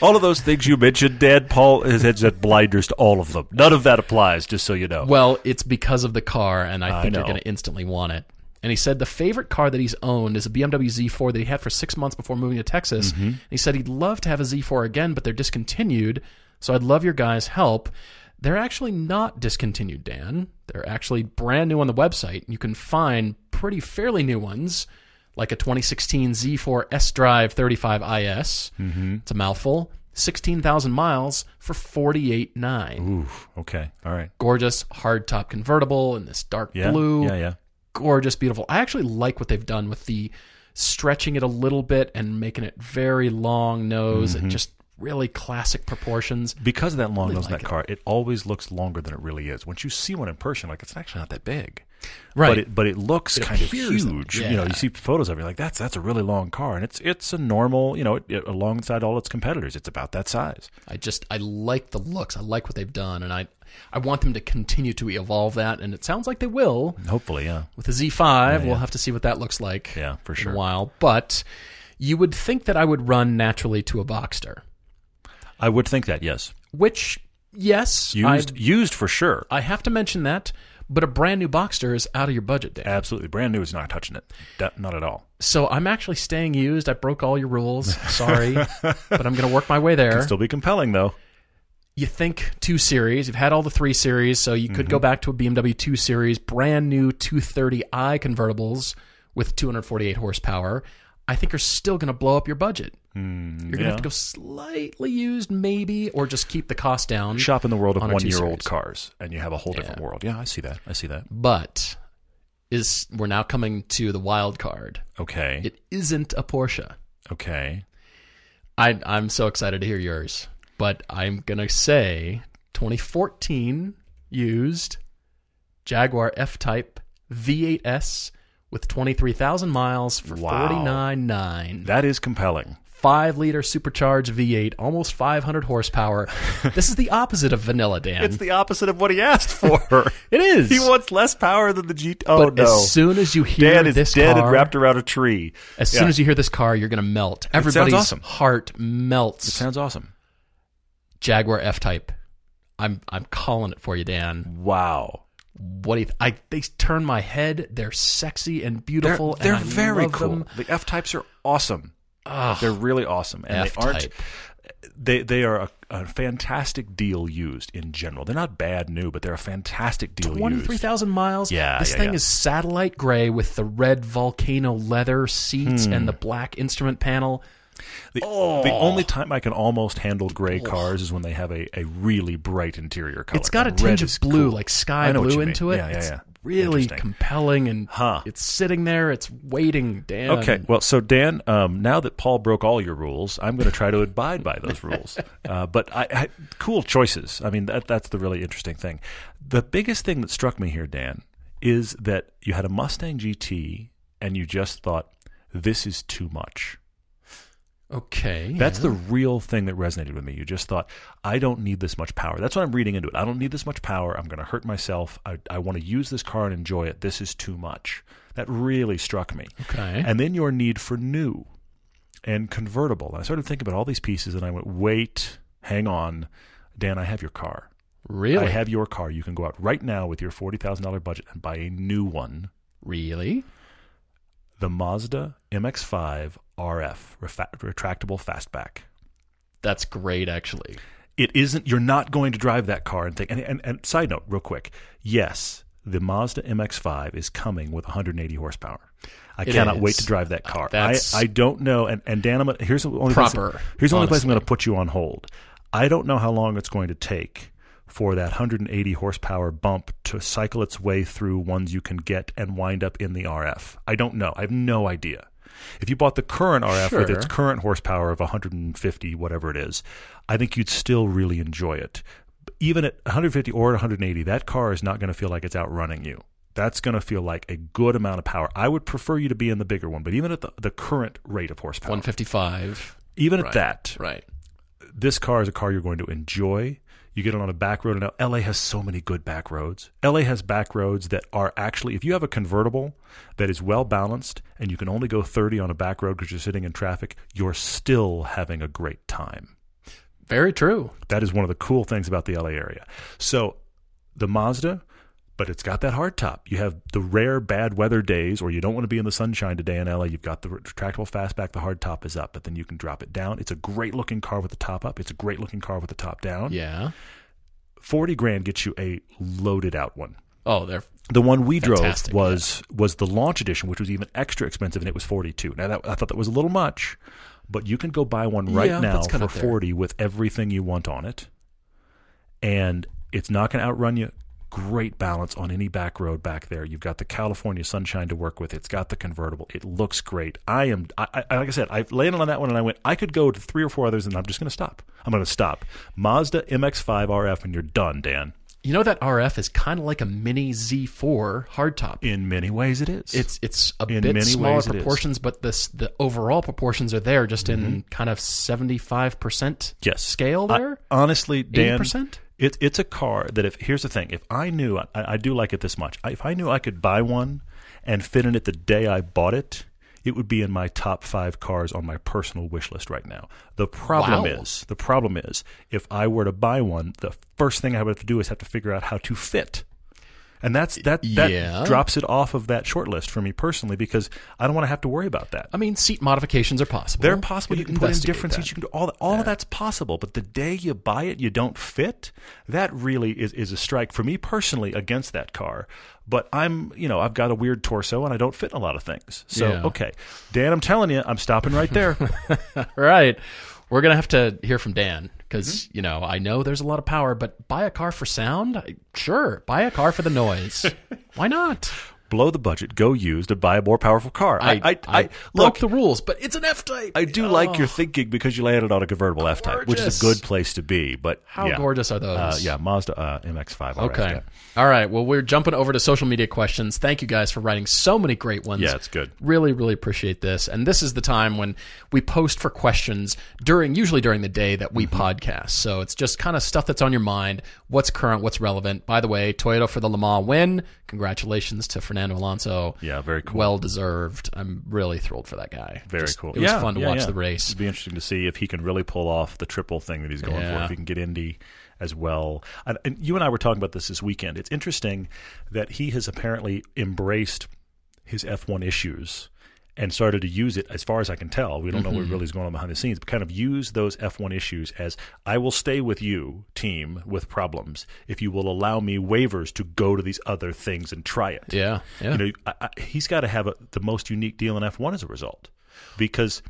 All of those things you mentioned, Dad, Paul has had blinders to all of them. None of that applies, just so you know. Well, it's because of the car, and I I think you're going to instantly want it. And he said the favorite car that he's owned is a BMW Z4 that he had for six months before moving to Texas. Mm-hmm. He said he'd love to have a Z4 again, but they're discontinued. So I'd love your guys' help. They're actually not discontinued, Dan. They're actually brand new on the website. You can find pretty fairly new ones, like a 2016 Z4 S Drive 35 IS. Mm-hmm. It's a mouthful. 16,000 miles for 48.9 Ooh, okay. All right. gorgeous hardtop convertible in this dark Yeah. blue. Yeah, yeah. Gorgeous, beautiful. I actually like what they've done with the stretching it a little bit and making it very long nose Mm-hmm. and just really classic proportions. Because of that long nose in like that it. car, it always looks longer than it really is. Once you see one in person, like it's actually not that big. Right. But it but it looks It kind of huge. You know, you see photos of it, you're like that's that's a really long car, and it's it's a normal. You know, it, alongside all its competitors, it's about that size. I just I like the looks. I like what they've done and I I want them to continue to evolve that and it sounds like they will. Hopefully, yeah. With the Z5, we'll have to see what that looks like. Yeah, for in sure. a while, but you would think that I would run naturally to a Boxster, I would think that. Yes, which yes, used I, used for sure. I have to mention that, but a brand new Boxster is out of your budget, Dan. Absolutely, brand new is not touching it. Not at all. So I'm actually staying used. I broke all your rules. Sorry, but I'm going to work my way there. Still be compelling though. you think 2 Series, you've had all the 3 Series, so you could go mhm. back to a BMW 2 Series, brand new 230i convertibles with 248 horsepower. I think are still going to blow up your budget. Hmm, You're going to yeah. have to go slightly used, maybe, or just keep the cost down. Shop in the world of on one year old cars, and you have a whole different Yeah. world. Yeah, I see that. I see that. But is we're now coming to the wild card. Okay. It isn't a Porsche. okay. I, I'm so excited to hear yours, but I'm gonna say 2014 used Jaguar F-Type V8S with 23,000 miles for Wow. 49.9. That is compelling. Five liter supercharged V8, almost 500 horsepower. this is the opposite of vanilla, Dan. It's the opposite of what he asked for. it is. he wants less power than the G. Oh but no. as soon as you hear Dad is this dead car, and wrapped around a tree. as Yeah. soon as you hear this car, you're gonna melt. sounds Everybody's awesome. heart melts. It sounds awesome. Jaguar F-Type. I'm I'm calling it for you, Dan. Wow. What do you th- I they turn my head. They're sexy and They're, beautiful. they're and I very cool. them. The F types are awesome. Ugh, They're really awesome, and they aren't. F-Type. They they are a, a fantastic deal used in general. They're not bad new, but they're a fantastic deal Twenty three thousand miles. Yeah, this yeah, thing yeah. is satellite gray with the red volcano leather seats Hmm. and the black instrument panel. The, the only time I can almost handle gray cars is when they have a, a really bright interior color. It's got a And tinge of blue, cool. like sky I know what blue you mean. into it. Yeah, yeah, it's yeah. really compelling, and Huh. it's sitting there. It's waiting. Dan. Okay, well, so Dan, um, now that Paul broke all your rules, I'm going to try to abide by those rules. Uh, but I, I, cool choices. I mean, that, that's the really interesting thing. The biggest thing that struck me here, Dan, is that you had a Mustang GT and you just thought, this is too much. Okay. That's yeah. the real thing that resonated with me. You just thought, I don't need this much power. That's what I'm reading into it. I don't need this much power. I'm going to hurt myself. I, I want to use this car and enjoy it. This is too much. That really struck me. okay. And then your need for new and convertible. And I started thinking about all these pieces and I went, wait, hang on. Dan, I have your car. Really? I have your car. You can go out right now with your forty thousand dollar budget and buy a new one. Really? The Mazda MX-5 RF retractable fastback. That's great, actually. It isn't. You're not going to drive that car and think. And, and, and side note, real quick. Yes, the Mazda MX-5 is coming with 180 horsepower. I It cannot is. wait to drive that car. I, I don't know. And, and Dan, I'm here's the only Proper, Place, here's the only place I'm going to put you on hold. I don't know how long it's going to take for that 180 horsepower bump to cycle its way through ones you can get and wind up in the RF. I don't know. I have no idea. If you bought the current RF with its current horsepower of 150, whatever it is, I think you'd still really enjoy it. Even at 150 or 180, that car is not going to feel like it's outrunning you. That's going to feel like a good amount of power. I would prefer you to be in the bigger one, but even at the, the current rate of horsepower, 155. even Right. at that, Right. this car is a car you're going to enjoy. You get it on a back road. Now, LA has so many good back roads. LA has back roads that are actually, if you have a convertible that is well balanced and you can only go 30 on a back road because you're sitting in traffic, you're still having a great time. Very true. That is one of the cool things about the LA area. So, the Mazda, but it's got that hard top. You have the rare bad weather days, or you don't want to be in the sunshine today in LA. You've got the retractable fastback. The hard top is up, but then you can drop it down. It's a great looking car with the top up. It's a great looking car with the top down. Yeah. Forty grand gets you a loaded out one. Oh, they're The one we drove was was the launch edition, which was even extra expensive, and it was forty two. Now that, I thought that was a little much, but you can go buy one right Yeah, now for forty with everything you want on it, and it's not going to outrun you. Great balance on any back road back there. You've got the California sunshine to work with. It's got the convertible. It looks great. I am, I, I, like I said, I landed on that one and I went. I could go to three or four others, and I'm just going to stop. I'm going to stop. Mazda MX-5 RF, and you're done, Dan. you know that RF is kind of like a mini Z4 hardtop. In many ways, it is. It's it's a In bit many smaller ways it is. Mm-hmm. proportions, but this the overall proportions are there, just in kind of seventy five percent Yes. scale I- there. honestly, Dan, 80%? It, it's a car that if here's the thing, if I knew I, I do like it this much, I, if I knew I could buy one and fit in it the day I bought it, it would be in my top five cars on my personal wish list right now. The problem Wow. is, the problem is, if I were to buy one, the first thing I would have to do is have to figure out how to fit. And that's that that Yeah. drops it off of that short list for me personally because I don't want to have to worry about that. I mean, seat modifications are possible. They're possible. You can put in different that. seats. You can do all that. All of that's possible. But the day you buy it, you don't fit. That really is, is a strike for me personally against that car. But I'm, you know, I've got a weird torso and I don't fit in a lot of things. So Yeah. okay, Dan, I'm telling you, I'm stopping right there. Right. We're gonna have to hear from Dan because Mm-hmm. you know I know there's a lot of power, but buy a car for sound. Sure, buy a car for the noise. Why not? Blow the budget. Go used to buy a more powerful car. I, I, I, broke look. the rules, but it's an F type. I do like your thinking because you landed on a convertible F type, which is Gorgeous. a good place to be. But How yeah. gorgeous are those? Uh, yeah, Mazda uh, MX-5. RF, Okay. yeah. All right. Well, we're jumping over to social media questions. Thank you guys for writing so many great ones. Yeah, it's good. Really, really appreciate this. And this is the time when we post for questions during, usually during the day that we Mm-hmm. podcast. So it's just kind of stuff that's on your mind, what's current, what's relevant. By the way, Toyota for the Le Mans win. Congratulations to Fernando Alonso. Yeah, very cool. Well deserved. I'm really thrilled for that guy. Very Just- cool. It was Yeah, fun to yeah, watch yeah. the race. It'd be interesting to see if he can really pull off the triple thing that he's going for. If he can get Indy as well. And, and you and I were talking about this this weekend. It's interesting that he has apparently embraced his F1 issues and started to use it, as far as I can tell. We don't know Mm-hmm. what really is going on behind the scenes, but kind of use those F1 issues as I will stay with you, team, with problems, if you will allow me waivers to go to these other things and try it Yeah. Yeah. you know, I, I, he's got to have a, the most unique deal in F1 as a result, because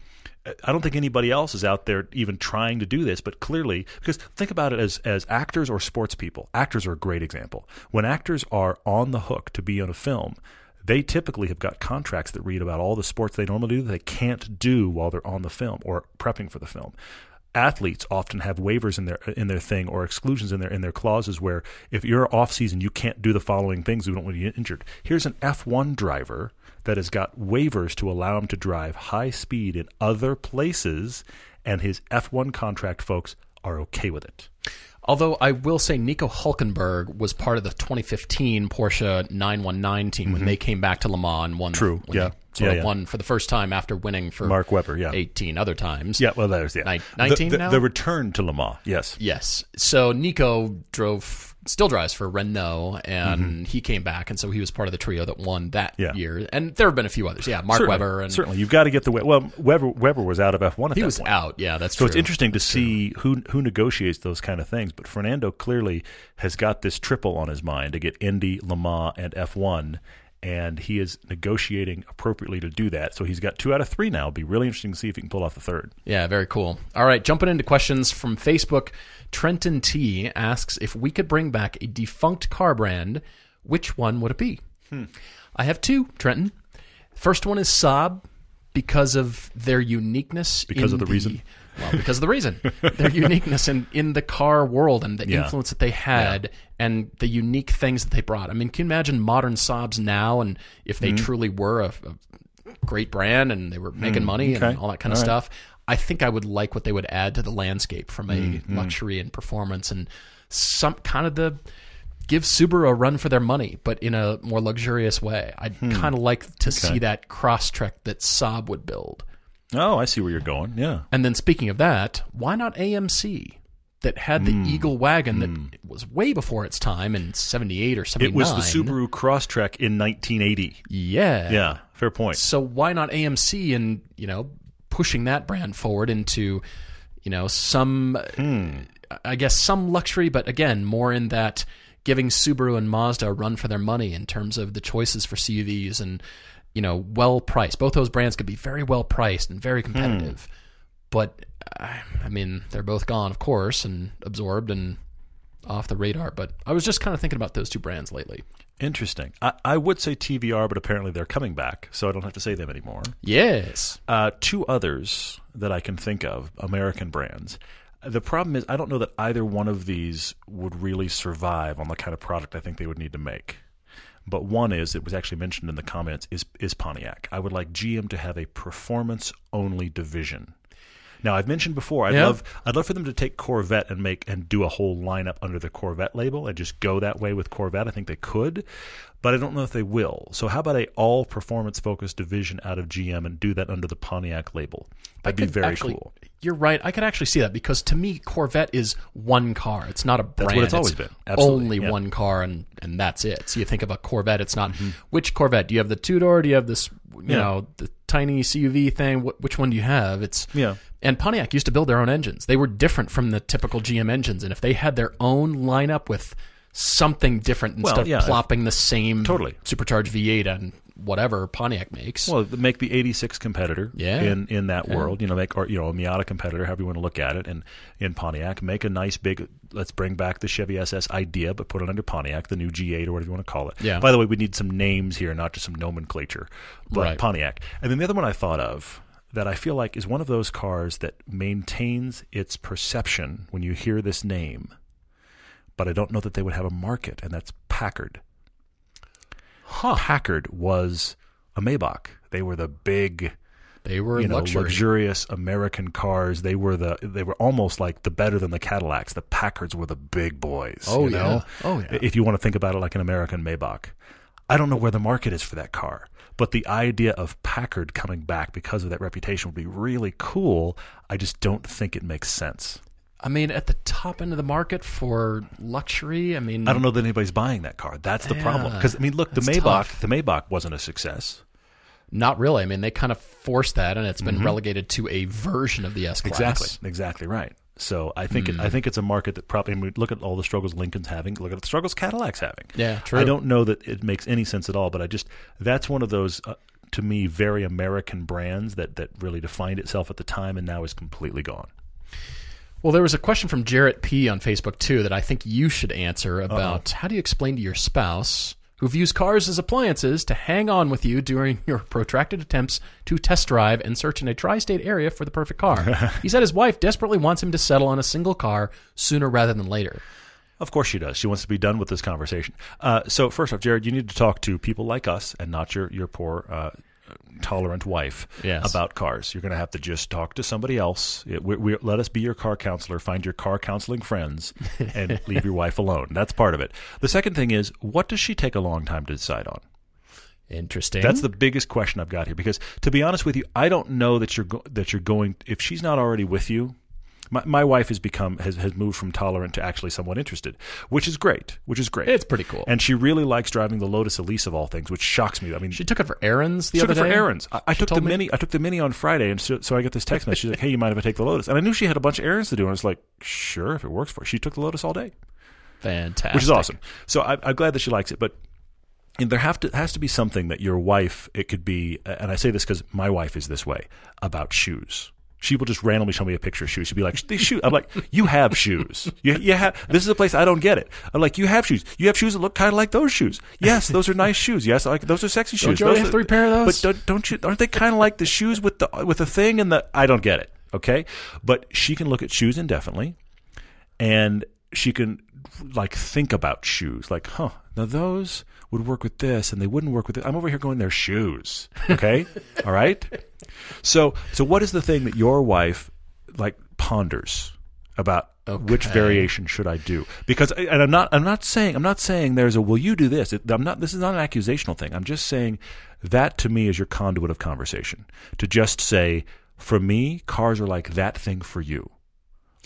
uh, I don't think anybody else is out there even trying to do this. But clearly, because think about it as as actors or sports people, actors are a great example. When actors are on the hook to be on a film. They typically have got contracts that read about all the sports they normally do that they can't do while they're on the film or prepping for the film athletes often have waivers in their in their thing or exclusions in their in their clauses where if you're off season you can't do the following things we don't want you injured. Here's an F1 driver that has got waivers to allow him to drive high speed in other places and his F1 contract folks are okay with it. Although I will say Nico Hulkenberg was part of the 2015 Porsche 919 team when they came back to Le Mans and won. Mm-hmm. True. Yeah. Yeah, of yeah. won for the first time after winning for Mark Webber, yeah. 18 other times. Yeah, well, there's yeah. Nin- The- 19 the, now? the return to Le Mans, yes. Yes. So Nico drove, still drives for Renault, and Mm-hmm. he came back, and so he was part of the trio that won that Yeah. year. And there have been a few others. Yeah, Mark certainly, Webber, and certainly you've got to get the We- well. Webber Webber was out of F1 at he was point. out. Yeah, that's So true. it's interesting to see who who negotiates those kind of things. But Fernando clearly has got this triple on his mind to get Indy, Le Mans, and F1, and he is negotiating appropriately to do that. So he's got two out of three now. It'll be really interesting to see if he can pull off the third. Yeah, very cool. All right, jumping into questions from Facebook. Trenton T asks if we could bring back a defunct car brand, which one would it be? Hmm. I have two, Trenton. First one is Saab because of their uniqueness. Because in of the reason? Well, because of the reason. their uniqueness in, in the car world and the Yeah. influence that they had and the unique things that they brought. I mean, can you imagine modern Saabs now and if Mm-hmm. they truly were a, a great brand and they were making money Mm, okay. and all that kind of All right. stuff? I think I would like what they would add to the landscape from a Mm-hmm. luxury and performance and some kind of the give Subaru a run for their money, but in a more luxurious way. I'd Hmm. kind of like to see that Crosstrek that Saab would build. Oh, I see where you're going. Yeah. And then speaking of that, why not AMC? That had the Eagle wagon that was way before its time in '78 or '79. It was the Subaru Crosstrek in 1980. Yeah, Yeah, fair point. So why not AMC and you know pushing that brand forward into you know some I guess some luxury, but again more in that giving Subaru and Mazda a run for their money in terms of the choices for CUVs and you know well priced. Both those brands could be very well priced and very competitive, but uh, I mean they're both gone, of course, and absorbed and off the radar. But I was just kind of thinking about those two brands lately. Interesting. I, I would say TVR, but apparently they're coming back, so I don't have to say them anymore. Yes. Uh, two others that I can think of, American brands. The problem is, I don't know that either one of these would really survive on the kind of product I think they would need to make. But one is, it was actually mentioned in the comments, is is Pontiac. I would like GM to have a performance only division. Now I've mentioned before, I'd Yeah. love I'd love for them to take Corvette and make and do a whole lineup under the Corvette label and just go that way with Corvette. I think they could, but I don't know if they will. So how about a all performance focused division out of GM and do that under the Pontiac label? That'd be very actually- cool. You're right. I could actually see that because to me, Corvette is one car. It's not a brand. what it's always been. Absolutely, Only yeah. Mm-hmm. one car, and and that's it. So you think of a Corvette. It's not which Corvette. Do you have the two door? Do you have this? You Yeah. know, the tiny CUV thing. Wh- which one do you have? It's Yeah. And Pontiac used to build their own engines. They were different from the typical GM engines, and if they had their own lineup with something different Well, instead yeah, of plopping the same Totally. supercharged V8 and whatever Pontiac makes. Well, make the '86 competitor Yeah. in in that world. You know, make or you know a Miata competitor, however you want to look at it, and in Pontiac, make a nice big. Let's bring back the Chevy SS idea, but put it under Pontiac, the new G8 or whatever you want to call it. Yeah. By the way, we need some names here, not just some nomenclature. But Right. Pontiac, and then the other one I thought of that I feel like is one of those cars that maintains its perception when you hear this name, but I don't know that they would have a market, and that's Packard. Huh. Packard was a Maybach. They were the big, they were you know, luxury. luxurious American cars. They were the they were almost like the better than the Cadillacs. The Packards were the big boys. Oh, you know? Oh, yeah. If you want to think about it like an American Maybach, I don't know where the market is for that car. But the idea of Packard coming back because of that reputation would be really cool. I just don't think it makes sense. I mean, at the top end of the market for luxury, I mean, I don't know that anybody's buying that car. That's the problem. Because I mean, look, the Maybach, tough. the Maybach wasn't a success. not really. I mean, they kind of forced that, and it's been relegated to a version of the S class. Mm-hmm. Exactly, exactly right. So I think Hmm. it, I think it's a market that probably. I mean, look at all the struggles Lincoln's having. Look at the struggles Cadillac's having. Yeah, true. I don't know that it makes any sense at all, but I just that's one of those uh, to me very American brands that that really defined itself at the time and now is completely gone. Well, there was a question from Jarrett P on Facebook too that I think you should answer about how do you explain to your spouse who views cars as appliances to hang on with you during your protracted attempts to test drive and search in a tri-state area for the perfect car. he said his wife desperately wants him to settle on a single car sooner rather than later. Of course she does. She wants to be done with this conversation. Uh, so first off, Jared, you need to talk to people like us and not your your poor. Uh, tolerant wife Yes. about cars you're going to have to just talk to somebody else It- we, we, let us be your car counselor find your car counseling friends and leave your wife alone that's part of it the second thing is what does she take a long time to decide on Interesting. That's the biggest question I've got here because to be honest with you, I don't know that you're go- that you're going if she's not already with you. My, my wife has become has, has moved from tolerant to actually somewhat interested, which is great. Which is great. It's pretty cool. and she really likes driving the Lotus Elise of all things, which shocks me. I mean, she took it for errands the took other it for errands. I, I took the me. mini. I took the mini on Friday, and so, so I get this text message. She's like, "Hey, you mind if I take the Lotus?" And I knew she had a bunch of errands to do, and I was like, "Sure, if it works for." her. She took the Lotus all day Fantastic. which is awesome. So I, I'm glad that she likes it, but and there have to has to be something that your wife. It could be, and I say this because my wife is this way about shoes. She will just randomly show me a picture of shoes. She'll be like, "These shoes." I'm like, "You have shoes. You, you have. This is a place I don't get it." I'm like, "You have shoes. You have shoes that look kind of like those shoes. Yes, those are nice shoes. Yes, like those are sexy Don't shoes. you Those have are- three pair of those? But don't, don't you? Aren't they kind of like the shoes with the with the thing and the? I don't get it. Okay, but she can look at shoes indefinitely and she can like think about shoes like huh now those would work with this and they wouldn't work with it. I'm over here going they're shoes. Okay? All right? So so what is the thing that your wife like ponders about which variation should i do? Because and i'm not i'm not saying i'm not saying there's a will you do this. I'm not this is not an accusational thing. I'm just saying that to me is your conduit of conversation to just say for me cars are like that thing for you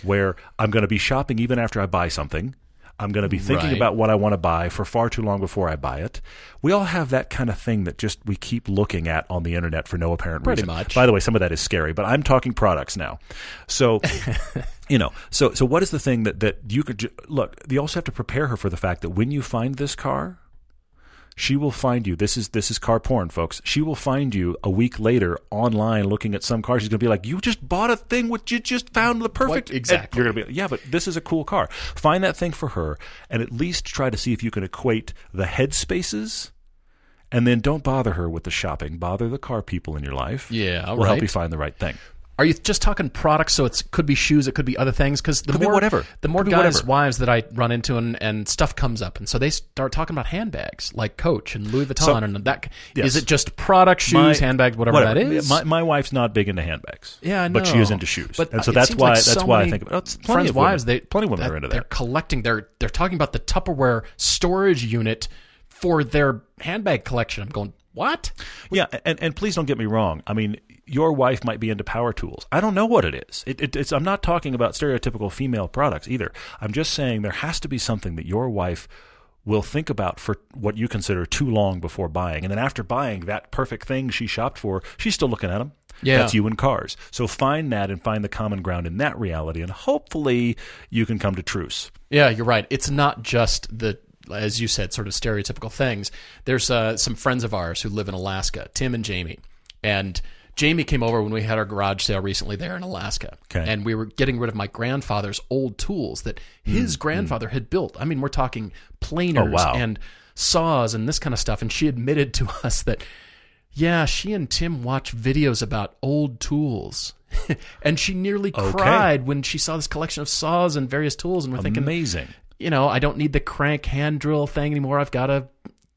where I'm going to be shopping even after I buy something. I'm going to be thinking Right. about what I want to buy for far too long before I buy it. We all have that kind of thing that just we keep looking at on the internet for no apparent Pretty reason. much. By the way, some of that is scary, but I'm talking products now. So, you know, so so what is the thing that that you could ju- look? You also have to prepare her for the fact that when you find this car, she will find you. This is this is car porn, folks. She will find you a week later online looking at some car. She's going to be like, "You just bought a thing which you just found the perfect." What- exactly. And You're going to be, "Yeah, but this is a cool car." Find that thing for her, and at least try to see if you can equate the head spaces. And then don't bother her with the shopping. Bother the car people in your life. Yeah, all will help you find the right thing. Are you just talking products? So it could be shoes, it could be other things. Because the Could more whatever. the more Could guys' wives that I run into and, and stuff comes up, and so they start talking about handbags like Coach and Louis Vuitton, So- and that Yes. is it just product, shoes, My- handbags, whatever, that is? My, my wife's not big into handbags. yeah, I know. but she is into shoes, But and so that's why like that's so why I think. Oh, it's plenty friends' of women, wives, they plenty of women that- are into that. They're collecting. They're they're talking about the Tupperware storage unit for their handbag collection. I'm going what? Yeah, and, and please don't get me wrong. I mean, your wife might be into power tools. I don't know what it is. It, it, it's, I'm not talking about stereotypical female products either. I'm just saying there has to be something that your wife will think about for what you consider too long before buying. And then after buying that perfect thing she shopped for, she's still looking at them. Yeah. That's you in cars. So find that and find the common ground in that reality, and hopefully you can come to truce. Yeah, you're right. It's not just the, as you said, sort of stereotypical things. There's uh, some friends of ours who live in Alaska, Tim and Jamie. And Jamie came over when we had our garage sale recently there in Alaska. Okay. And we were getting rid of my grandfather's old tools that his grandfather had built. I mean, we're talking planers Mm, Oh, wow. and saws and this kind of stuff. And she admitted to us that, yeah, she and Tim watch videos about old tools. and she nearly Okay. cried when she saw this collection of saws and various tools. And we're thinking, Amazing. you know, I don't need the crank hand drill thing anymore. I've got a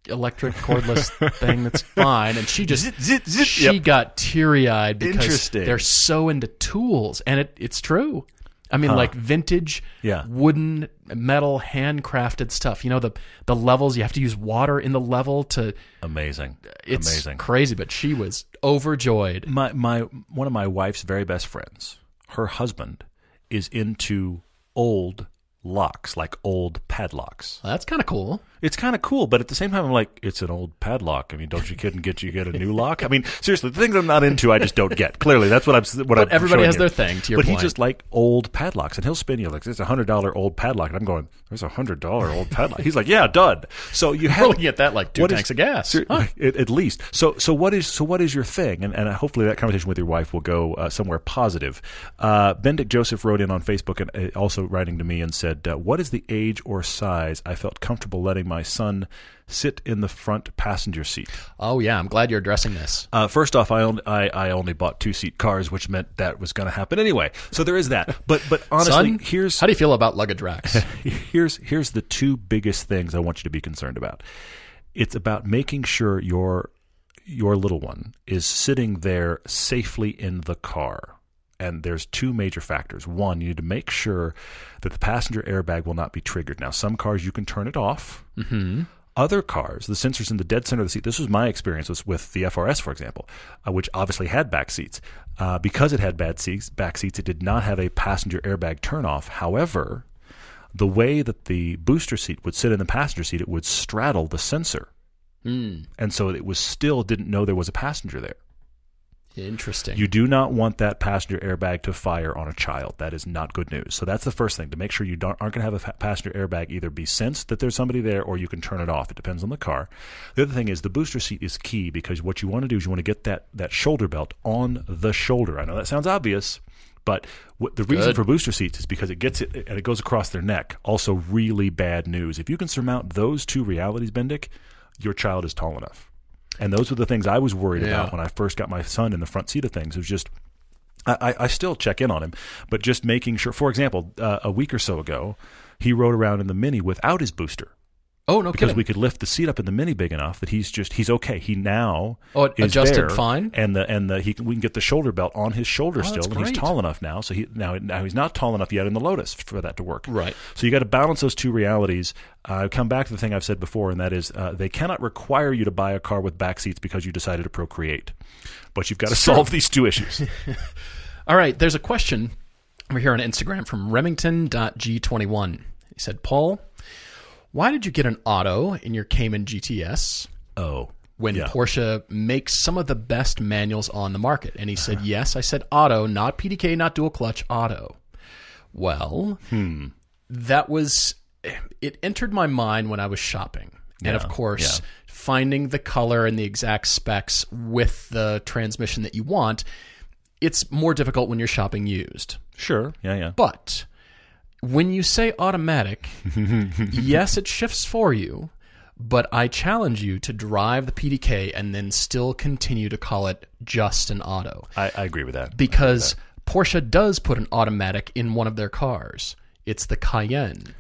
electric cordless thing that's fine. And she just Zit, zit, zit. she Yep. got teary eyed because they're so into tools, and it it's true. I mean, like vintage, Yeah. wooden, metal, handcrafted stuff. You know the the levels. You have to use water in the level to. Amazing. It's Amazing. crazy, but she was overjoyed. my my one of my wife's very best friends, her husband is into old locks, like old padlocks. That's kind of cool. It's kind of cool, but at the same time, I'm like, it's an old padlock. I mean, don't you kid and get you get a new lock? I mean, seriously, the things I'm not into, I just don't get. Clearly, that's what I'm. What But I'm everybody has you. their thing, to your but point. he just like old padlocks, and he'll spin you like, it's a hundred dollar old padlock," and I'm going, "There's a hundred dollar old padlock." He's like, "Yeah, dud." So you have looking at that like two what is- tanks of gas. Ser- Huh. at, at least. So so what is so what is your thing? And and hopefully that conversation with your wife will go uh, somewhere positive. Uh, Bendick Joseph wrote in on Facebook and uh, also writing to me and said, uh, "What is the age or size I felt comfortable letting my son sit in the front passenger seat?" Oh yeah, I'm glad you're addressing this. Uh, first off, I only I, I only bought two seat cars, which meant that was going to happen anyway. So there is that. But but honestly, Son, here's how do you feel about luggage racks? here's here's the two biggest things I want you to be concerned about. It's about making sure your your little one is sitting there safely in the car. And there's two major factors. One, you need to make sure that the passenger airbag will not be triggered. Now, some cars you can turn it off. Mm-hmm. Other cars, the sensors in the dead center of the seat. This was my experience with, with the FRS, for example, uh, which obviously had back seats. Uh, because it had bad seats, back seats, it did not have a passenger airbag turnoff. However, the way that the booster seat would sit in the passenger seat, it would straddle the sensor, Mm, and so it was still didn't know there was a passenger there. Interesting. You do not want that passenger airbag to fire on a child. That is not good news. So that's the first thing to make sure you don't, aren't going to have a passenger airbag either be sensed that there's somebody there or you can turn it off. It depends on the car. The other thing is the booster seat is key because what you want to do is you want to get that, that shoulder belt on the shoulder. I know that sounds obvious, but what, the reason Good. for booster seats is because it gets it and it goes across their neck. Also, really bad news. If you can surmount those two realities, Bendick, your child is tall enough. And those were the things I was worried Yeah. about when I first got my son in the front seat of things. It was just, I, I- I still check in on him, but just making sure. For example, uh, a week or so ago, he rode around in the Mini without his booster oh no because kidding. we could lift the seat up in the Mini big enough that he's just he's okay. He now Oh, it is adjusted there, fine? and the and the he can, we can get the shoulder belt on his shoulder Oh, still, and he's tall enough now. So he now now he's not tall enough yet in the Lotus for that to work. Right. So you got to balance those two realities. I uh, come back to the thing I've said before, and that is uh, they cannot require you to buy a car with back seats because you decided to procreate, but you've got to solve these two issues. All right, there's a question over here on Instagram from Remington.g21. He said, Paul, why did you get an auto in your Cayman GTS oh, when Yeah. Porsche makes some of the best manuals on the market? And he said, Yes. I said auto, not PDK, not dual clutch, auto. Well, Hmm. that was, it entered my mind when I was shopping. and of course, yeah. finding the color and the exact specs with the transmission that you want, it's more difficult when you're shopping used. sure, yeah, yeah. But when you say automatic, yes, it shifts for you, but I challenge you to drive the PDK and then still continue to call it just an auto. I, I agree with that. Because Porsche does put an automatic in one of their cars. It's the Cayenne.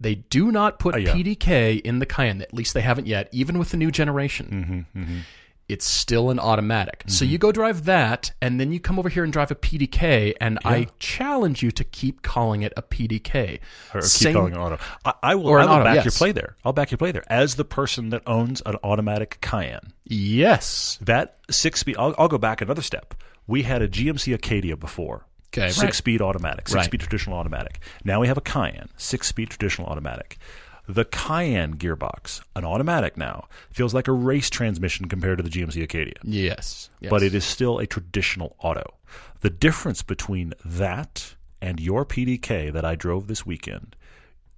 They do not put Oh, yeah. PDK in the Cayenne. At least they haven't yet, even with the new generation. Mm-hmm, It's still an automatic. So mm-hmm. you go drive that, and then you come over here and drive a PDK, and I challenge you to keep calling it a PDK. or keep Same- calling it auto. I, I will, Or I will auto, back your play there. I'll back your play there. As the person that owns an automatic Cayenne, Yes. that six speed. I'll, I'll go back another step. We had a GMC Acadia before. Okay, six right. speed automatic, six Right. speed traditional automatic. Now we have a Cayenne, six speed traditional automatic. The Cayenne gearbox, an automatic now, feels like a race transmission compared to the GMC Acadia. Yes. yes. but it is still a traditional auto. The difference between that and your PDK that I drove this weekend,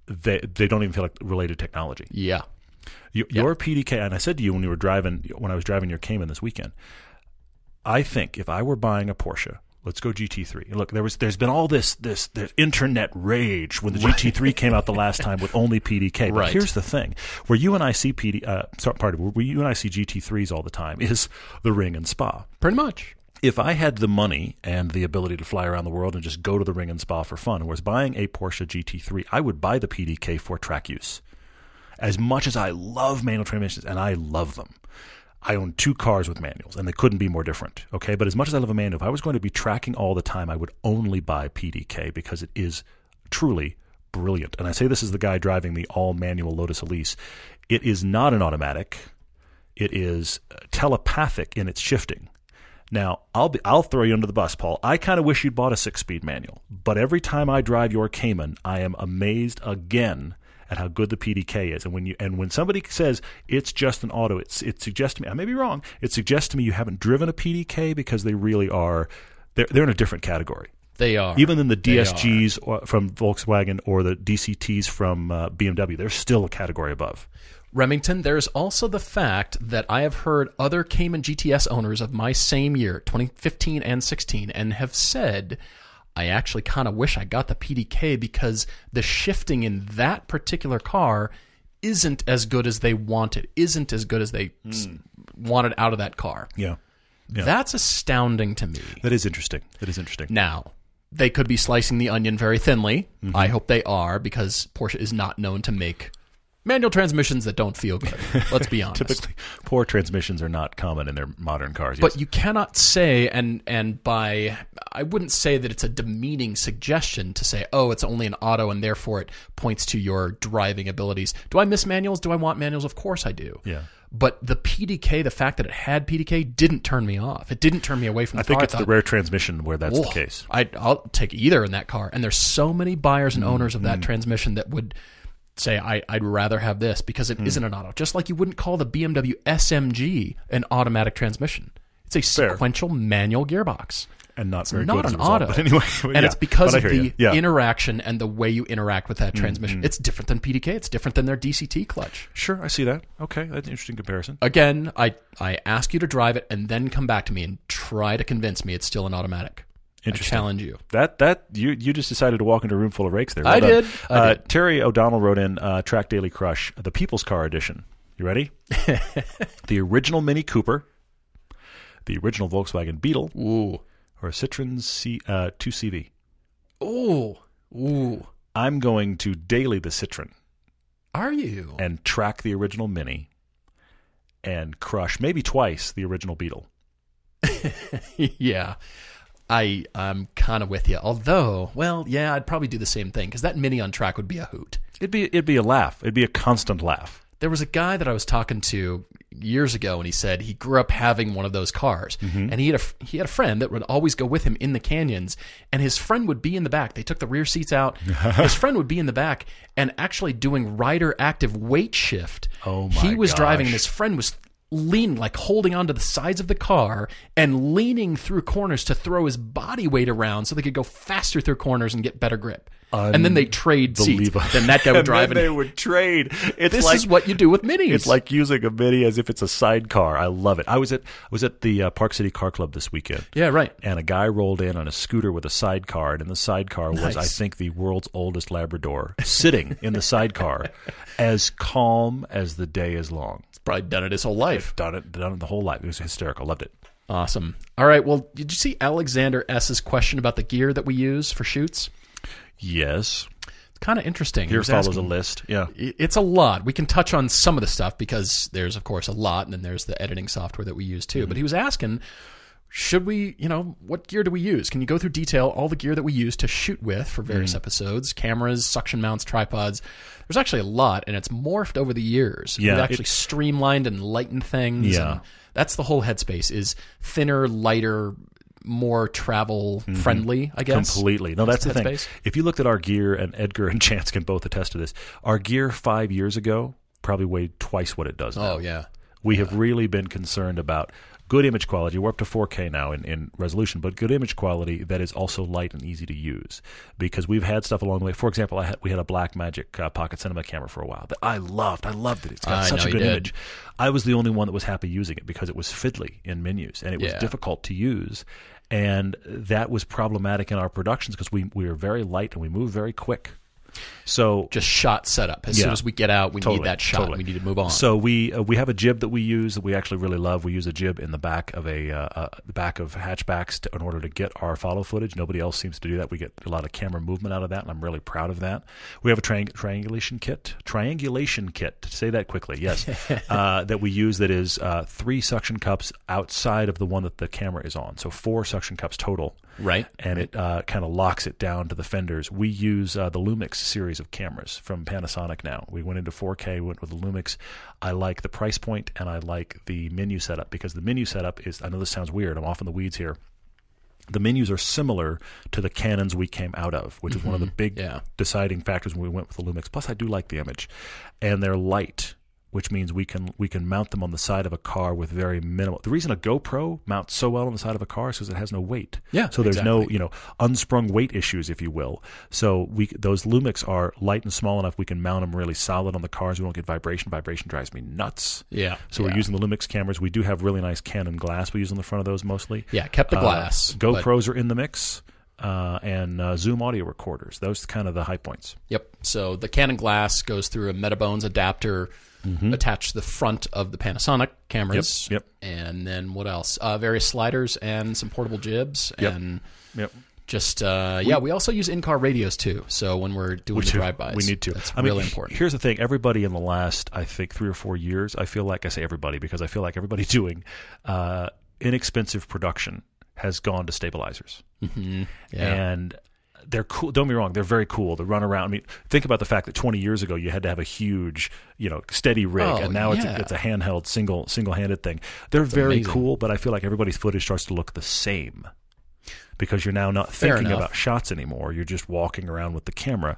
they they don't even feel like related technology. Yeah. You, Your PDK, and I said to you when you were driving, when I was driving your Cayman this weekend, I think if I were buying a Porsche, let's go GT3. Look, there was there's been all this this this internet rage when the GT3 came out the last time with only PDK. But Right. here's the thing: where you and I see PD, uh, sorry, pardon, where you and I see GT3s all the time is the Ring and Spa Pretty much. if I had the money and the ability to fly around the world and just go to the ring and spa for fun, whereas buying a Porsche GT3, I would buy the PDK for track use. As much as I love manual transmissions, and I love them, I own two cars with manuals, and they couldn't be more different. Okay, but as much as I love a manual, if I was going to be tracking all the time, I would only buy PDK because it is truly brilliant. And I say this as the guy driving the all manual Lotus Elise. It is not an automatic. It is uh, telepathic in its shifting. Now, I'll be I'll throw you under the bus, Paul. I kind of wish you'd bought a six-speed manual, but every time I drive your Cayman, I am amazed again at how good the PDK is. And when you and when somebody says it's just an auto, it's it suggests to me I may be wrong. It suggests to me you haven't driven a PDK because they really are they're they're in a different category. They are. Even in the DSGs from Volkswagen or the DCTs from uh, BMW, they're still a category above. Remington, there's also the fact that I have heard other Cayman GTS owners of my same year, 2015 and 16, and have said, I actually kind of wish I got the PDK because the shifting in that particular car isn't as good as they wanted, isn't as good as they s- wanted out of that car. Yeah. That's astounding to me. That is interesting. That is interesting. Now, they could be slicing the onion very thinly. Mm-hmm. I hope they are because Porsche is not known to make Manual transmissions that don't feel good. Let's be honest. Typically, poor transmissions are not common in their modern cars. But yes. you cannot say, and and by I wouldn't say that it's a demeaning suggestion to say, oh, it's only an auto, and therefore it points to your driving abilities. Do I miss manuals? Do I want manuals? Of course I do. Yeah. But the PDK, the fact that it had PDK, didn't turn me off. It didn't turn me away from the car. I think car. it's the thought, rare transmission where that's the case. I, I'll take either in that car. And there's so many buyers Mm-hmm. and owners of that transmission that would say, I, I'd rather have this because Mm. it not an auto. Just like you wouldn't call the BMW SMG an automatic transmission. It's a sequential manual gearbox. And not very not an result. auto. But anyway, and yeah. it's because of the yeah. Interaction and the way you interact with that transmission. It's different than PDK. It's different than their DCT clutch. Sure, I see that. Okay, that's an interesting comparison. Again, I, I ask you to drive it and then come back to me and try to convince me it's still an automatic. I challenge you. That that you you just decided to walk into a room full of rakes there. I did. I uh, did. Terry O'Donnell wrote in uh, Track Daily Crush, the People's Car Edition. You ready? the original Mini Cooper, the original Volkswagen Beetle, Ooh. or a Citroen C, uh, 2CV. Ooh. Ooh. I'm going to daily the Citroen Are you? and track the original Mini, and crush maybe twice the original Beetle. yeah. I um, I'm kind of with you. Although, well, yeah, I'd probably do the same thing because that mini on track would be a hoot. It'd be it'd be a laugh. It'd be a constant laugh. There was a guy that I was talking to years ago, and he said he grew up having one of those cars, mm-hmm. and he had a he had a friend that would always go with him in the canyons, and his friend would be in the back. They took the rear seats out. his friend would be in the back and actually doing rider active weight shift. Oh my! He was driving, and his friend was leaning, like holding onto the sides of the car and leaning through corners to throw his body weight around so they could go faster through corners and get better grip. and then they trade seats. Unbelievable. Then that guy would And drive. and they would trade. It's this like, is what you do with minis. It's like using a Mini as if it's a sidecar. I love it. I was at I was at the uh, Park City Car Club this weekend. yeah, right. And a guy rolled in on a scooter with a sidecar, and in the sidecar was, I think, the world's oldest Labrador, sitting in the sidecar, as calm as the day is long. Probably done it his whole life. Done it, done it the whole life. It was hysterical. Loved it. Awesome. All right. Well, did you see Alexander S.'s question about the gear that we use for shoots? Yes. It's kind of interesting. He Here follows asking- a list. Yeah. It's a lot. We can touch on some of the stuff because there's, of course, a lot, and then there's the editing software that we use too. Mm-hmm. But he was asking, should we, you know, what gear do we use? Can you go through detail all the gear that we use to shoot with for various Mm-hmm. episodes? Cameras, suction mounts, tripods. There's actually a lot, and it's morphed over the years. Yeah, We've it- actually streamlined and lightened things. Yeah. that's the whole headspace: is thinner, lighter, more travel friendly. I guess Completely. No, that's the thing. headspace. If you looked at our gear, and Edgar and Chance can both attest to this, our gear five years ago probably weighed twice what it does now. Oh yeah. We have really been concerned about good image quality. We're up to 4K now in, in resolution, but good image quality that is also light and easy to use. Because we've had stuff along the way. For example, I had, we had a Blackmagic uh, Pocket Cinema camera for a while that I loved. I loved it. It's got I such a good image. I was the only one that was happy using it because it was fiddly in menus and it was Yeah. difficult to use. And that was problematic in our productions because we, we were very light and we moved very quick. So Just shot setup. As soon as we get out, we Totally, need that shot. totally. We need to move on. So we uh, we have a jib that we use that we actually really love. We use a jib in the back of a uh, uh, the back of hatchbacks to, in order to get our follow footage. Nobody else seems to do that. We get a lot of camera movement out of that, and I'm really proud of that. We have a triang- triangulation kit, triangulation kit. Say that quickly, yes, uh, that we use that is uh, three suction cups outside of the one that the camera is on. So four suction cups total right. and it uh, kind of locks it down to the fenders. We use uh, the Lumix series of cameras from Panasonic now. We went into 4K, went with the Lumix. I like the price point and I like the menu setup because the menu setup is, I know this sounds weird, I'm off in the weeds here. The menus are similar to the Canons we came out of, which is one of the big Yeah. deciding factors when we went with the Lumix. Plus, I do like the image, and they're light, which means we can we can mount them on the side of a car with very minimal. The reason a GoPro mounts so well on the side of a car is because it has no weight. Yeah, So there's no you know unsprung weight issues, if you will. So we those Lumix are light and small enough we can mount them really solid on the cars. We don't get vibration. Vibration drives me nuts. Yeah. So yeah. we're using the Lumix cameras. We do have really nice Canon glass we use on the front of those mostly. Yeah, kept the Uh, glass. but- GoPros are in the mix, uh, and uh, Zoom audio recorders. Those are kind of the high points. Yep. So the Canon glass goes through a Metabones adapter attached to the front of the Panasonic cameras. Mm-hmm. Yep, And then what else? Uh, various sliders and some portable jibs Yep. and Yep. Just uh, yeah, we also use in-car radios too. So when we're doing the drive-bys, We need to. That's I really he- important. Here's the thing: everybody in the last, I think, three or four years, I feel like I say everybody because I feel like everybody doing uh, inexpensive production has gone to stabilizers, yeah. and they're cool. Don't be wrong; they're very cool to run around. I mean, think about the fact that 20 years ago you had to have a huge, you know, steady rig, Oh, and now it's yeah. a, it's a handheld, single single-handed thing. They're very amazing. cool, but I feel like everybody's footage starts to look the same because you're now not Fair thinking enough. about shots anymore. You're just walking around with the camera.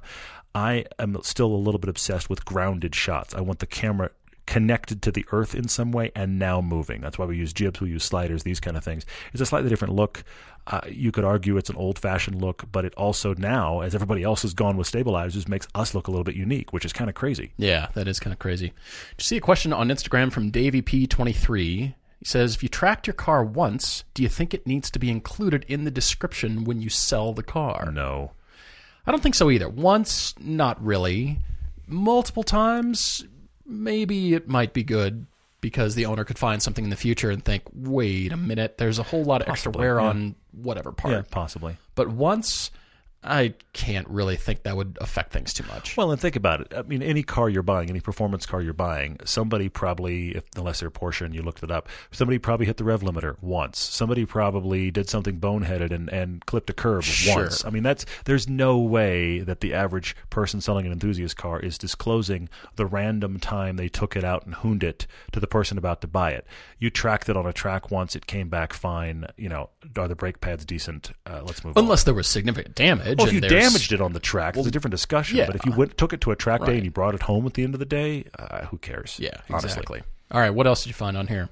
I am still a little bit obsessed with grounded shots. I want the camera connected to the earth in some way and now moving. That's why we use jibs, we use sliders, these kind of things. It's a slightly different look. Uh, you could argue it's an old fashioned look, but it also now, as everybody else has gone with stabilizers, makes us look a little bit unique, which is kind of crazy. Yeah, that is kind of crazy. Did you see a question on Instagram from DavyP23? He says, if you tracked your car once, do you think it needs to be included in the description when you sell the car? No. I don't think so either. Once, not really. Multiple times, maybe it might be good because the owner could find something in the future and think, wait a minute, there's a whole lot of extra wear yeah. on whatever part. Yeah, possibly. But once, I can't really think that would affect things too much. Well, and think about it. I mean, any car you're buying, any performance car you're buying, somebody probably, if, unless they're Porsche and you looked it up, somebody probably hit the rev limiter once. Somebody probably did something boneheaded and, and clipped a curb Sure. once. I mean, that's there's no way that the average person selling an enthusiast car is disclosing the random time they took it out and hooned it to the person about to buy it. You tracked it on a track once, it came back fine. You know, are the brake pads decent? Uh, let's move on. Unless there was significant damage. Well, if you there's- damaged it on the track, it's a different discussion. yeah. But if you went, took it to a track day and you brought it home at the end of the day, uh, who cares? Yeah, honestly. exactly. All right, what else did you find on here?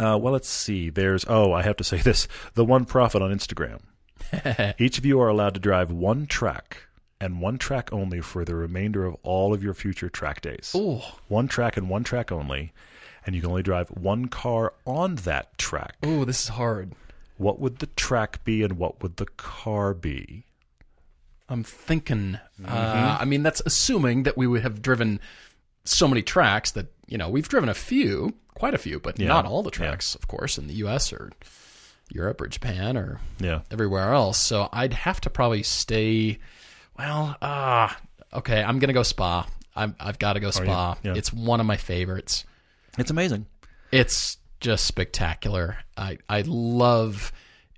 Uh, well, let's see. There's oh, I have to say this: the one profit on Instagram. Each of you are allowed to drive one track and one track only for the remainder of all of your future track days. Ooh. One track and one track only, and you can only drive one car on that track. Oh, this is hard. What would the track be, and what would the car be? I'm thinking. Mm-hmm. Uh, I mean, that's assuming that we would have driven so many tracks that you know we've driven a few, quite a few, but Yeah. not all the tracks, of course, in the U.S. or Europe or Japan or Yeah. everywhere else. So I'd have to probably stay. Well, ah, okay. I'm gonna go Spa. I'm, I've got to go Spa. Yeah. It's one of my favorites. It's amazing. It's just spectacular. I I love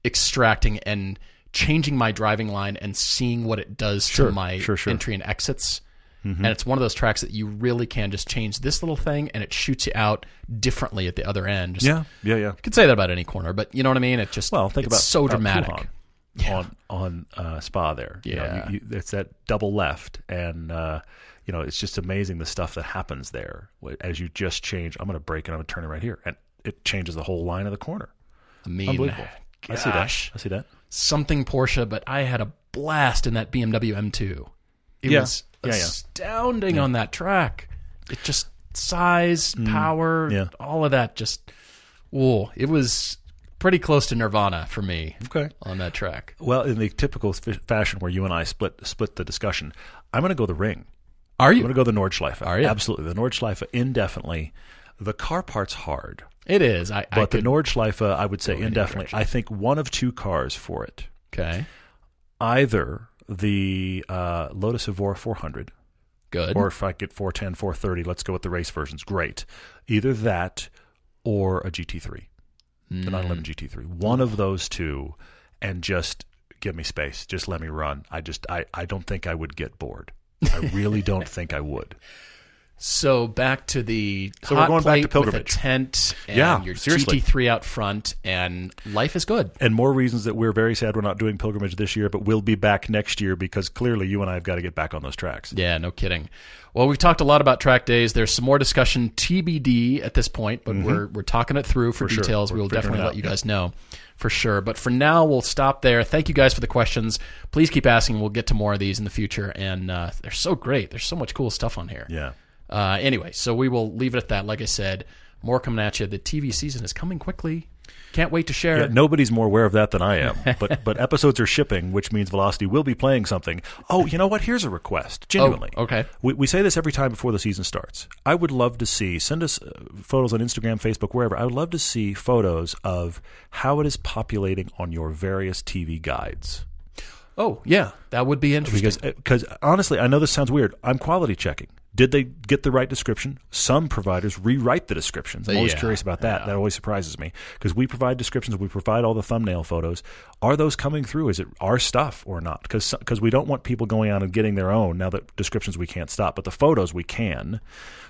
extracting and changing my driving line and seeing what it does Sure, to my sure, sure. entry and exits. And it's one of those tracks that you really can just change this little thing and it shoots you out differently at the other end. Just, Yeah, yeah, yeah. You could say that about any corner, but you know what I mean? It just Well, think it's about so about dramatic. Pouhon on on uh, Spa there. You know, Yeah. you, it's that double left, and uh, you know it's just amazing the stuff that happens there as you just change. I'm going to break and I'm going to turn it right here, and it changes the whole line of the corner. I mean, Unbelievable. I see that. I see that. Something Porsche, but I had a blast in that BMW M2. It Yeah. was Yeah, yeah. astounding on that track. It just size, power, Mm. Yeah. all of that just whoa, it was pretty close to Nirvana for me Okay. on that track. Well, in the typical f- fashion where you and I split split the discussion, I'm going to go the ring. Are you? I'm going to go the Nordschleife. Are you? Absolutely, the Nordschleife indefinitely. The car part's hard, It is. I, I but the could, Nordschleife, I would say indefinitely. I think one of two cars for it. okay. either the uh, Lotus Evora 400 Good. or if I get 410, 430, let's go with the race versions. Great. Either that or a GT3, the 911 GT3. One of those two, and just give me space. Just let me run. I just, I, I don't think I would get bored. I really don't think I would. So back to the So we're going back to plate with a pilgrimage. tent and Yeah, your seriously. GT3 out front, and life is good. And more reasons that we're very sad we're not doing pilgrimage this year, but we'll be back next year because clearly you and I have got to get back on those tracks. Yeah, no kidding. Well, we've talked a lot about track days. There's some more discussion TBD at this point, but we're we're talking it through for, Mm-hmm. For details. We're we'll definitely let you yeah. guys know for sure. But for now, we'll stop there. Thank you guys for the questions. Please keep asking. We'll get to more of these in the future, and uh, they're so great. There's so much cool stuff on here. Yeah. Uh, anyway, so we will leave it at that. Like I said, more coming at you. The TV season is coming quickly. Can't wait to share Yeah, nobody's more aware of that than I am. But but episodes are shipping, which means Velocity will be playing something. Oh, you know what? Here's a request. Genuinely. Oh, okay. We, we say this every time before the season starts. I would love to see, send us uh, photos on Instagram, Facebook, wherever. I would love to see photos of how it is populating on your various TV guides. Oh yeah, that would be interesting. because because honestly, I know this sounds weird. I'm quality checking. Did they get the right description? Some providers rewrite the descriptions. I'm always Yeah, curious about that. That always surprises me because we provide descriptions, we provide all the thumbnail photos. Are those coming through? Is it our stuff or not? Because because we don't want people going out and getting their own. Now that descriptions we can't stop, but the photos we can.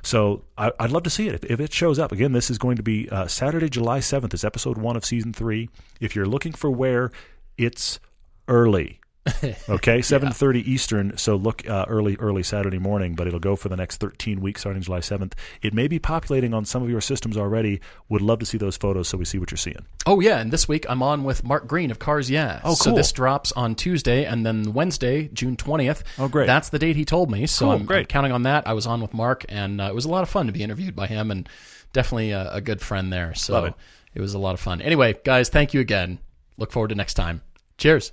So I, I'd love to see it if, if it shows up. Again, this is going to be uh, Saturday, July seventh. Is episode one of season three. If you're looking for where it's early. Okay, seven thirty Eastern. So look uh, early, early Saturday morning, but it'll go for the next thirteen weeks, starting July seventh. It may be populating on some of your systems already. Would love to see those photos, so we see what you're seeing. Oh yeah, and this week I'm on with Mark Green of Cars Yeah. Oh, So this drops on Tuesday, and then Wednesday, June twentieth. Oh, great. That's the date he told me. So Cool, I'm, great. I'm counting on that. I was on with Mark, and uh, it was a lot of fun to be interviewed by him, and definitely a, a good friend there. So Love it. was a lot of fun. Anyway, guys, thank you again. Look forward to next time. Cheers.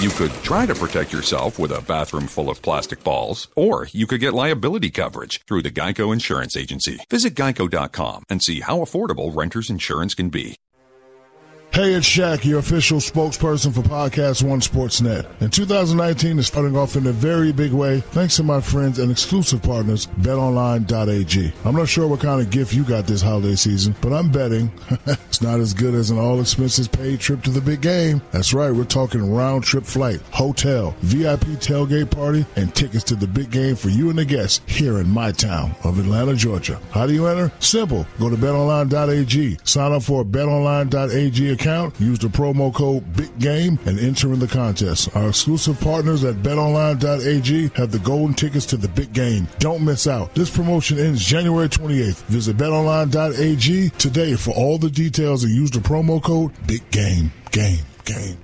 You could try to protect yourself with a bathroom full of plastic balls, or you could get liability coverage through the Geico Insurance Agency. Visit geico.com and see how affordable renter's insurance can be. Hey, it's Shaq, your official spokesperson for Podcast One Sportsnet. And 2019 is starting off in a very big way thanks to my friends and exclusive partners, betonline.ag. I'm not sure what kind of gift you got this holiday season, but I'm betting it's not as good as an all expenses paid trip to the big game. That's right, we're talking round trip flight, hotel, VIP tailgate party, and tickets to the big game for you and the guests here in my town of Atlanta, Georgia. How do you enter? Simple. Go to betonline.ag. Sign up for a betonline.ag account. Use the promo code BIGGAME and enter in the contest. Our exclusive partners at betonline.ag have the golden tickets to the big game. Don't miss out. This promotion ends January 28th. Visit betonline.ag today for all the details and use the promo code BIGGAME. Game. Game.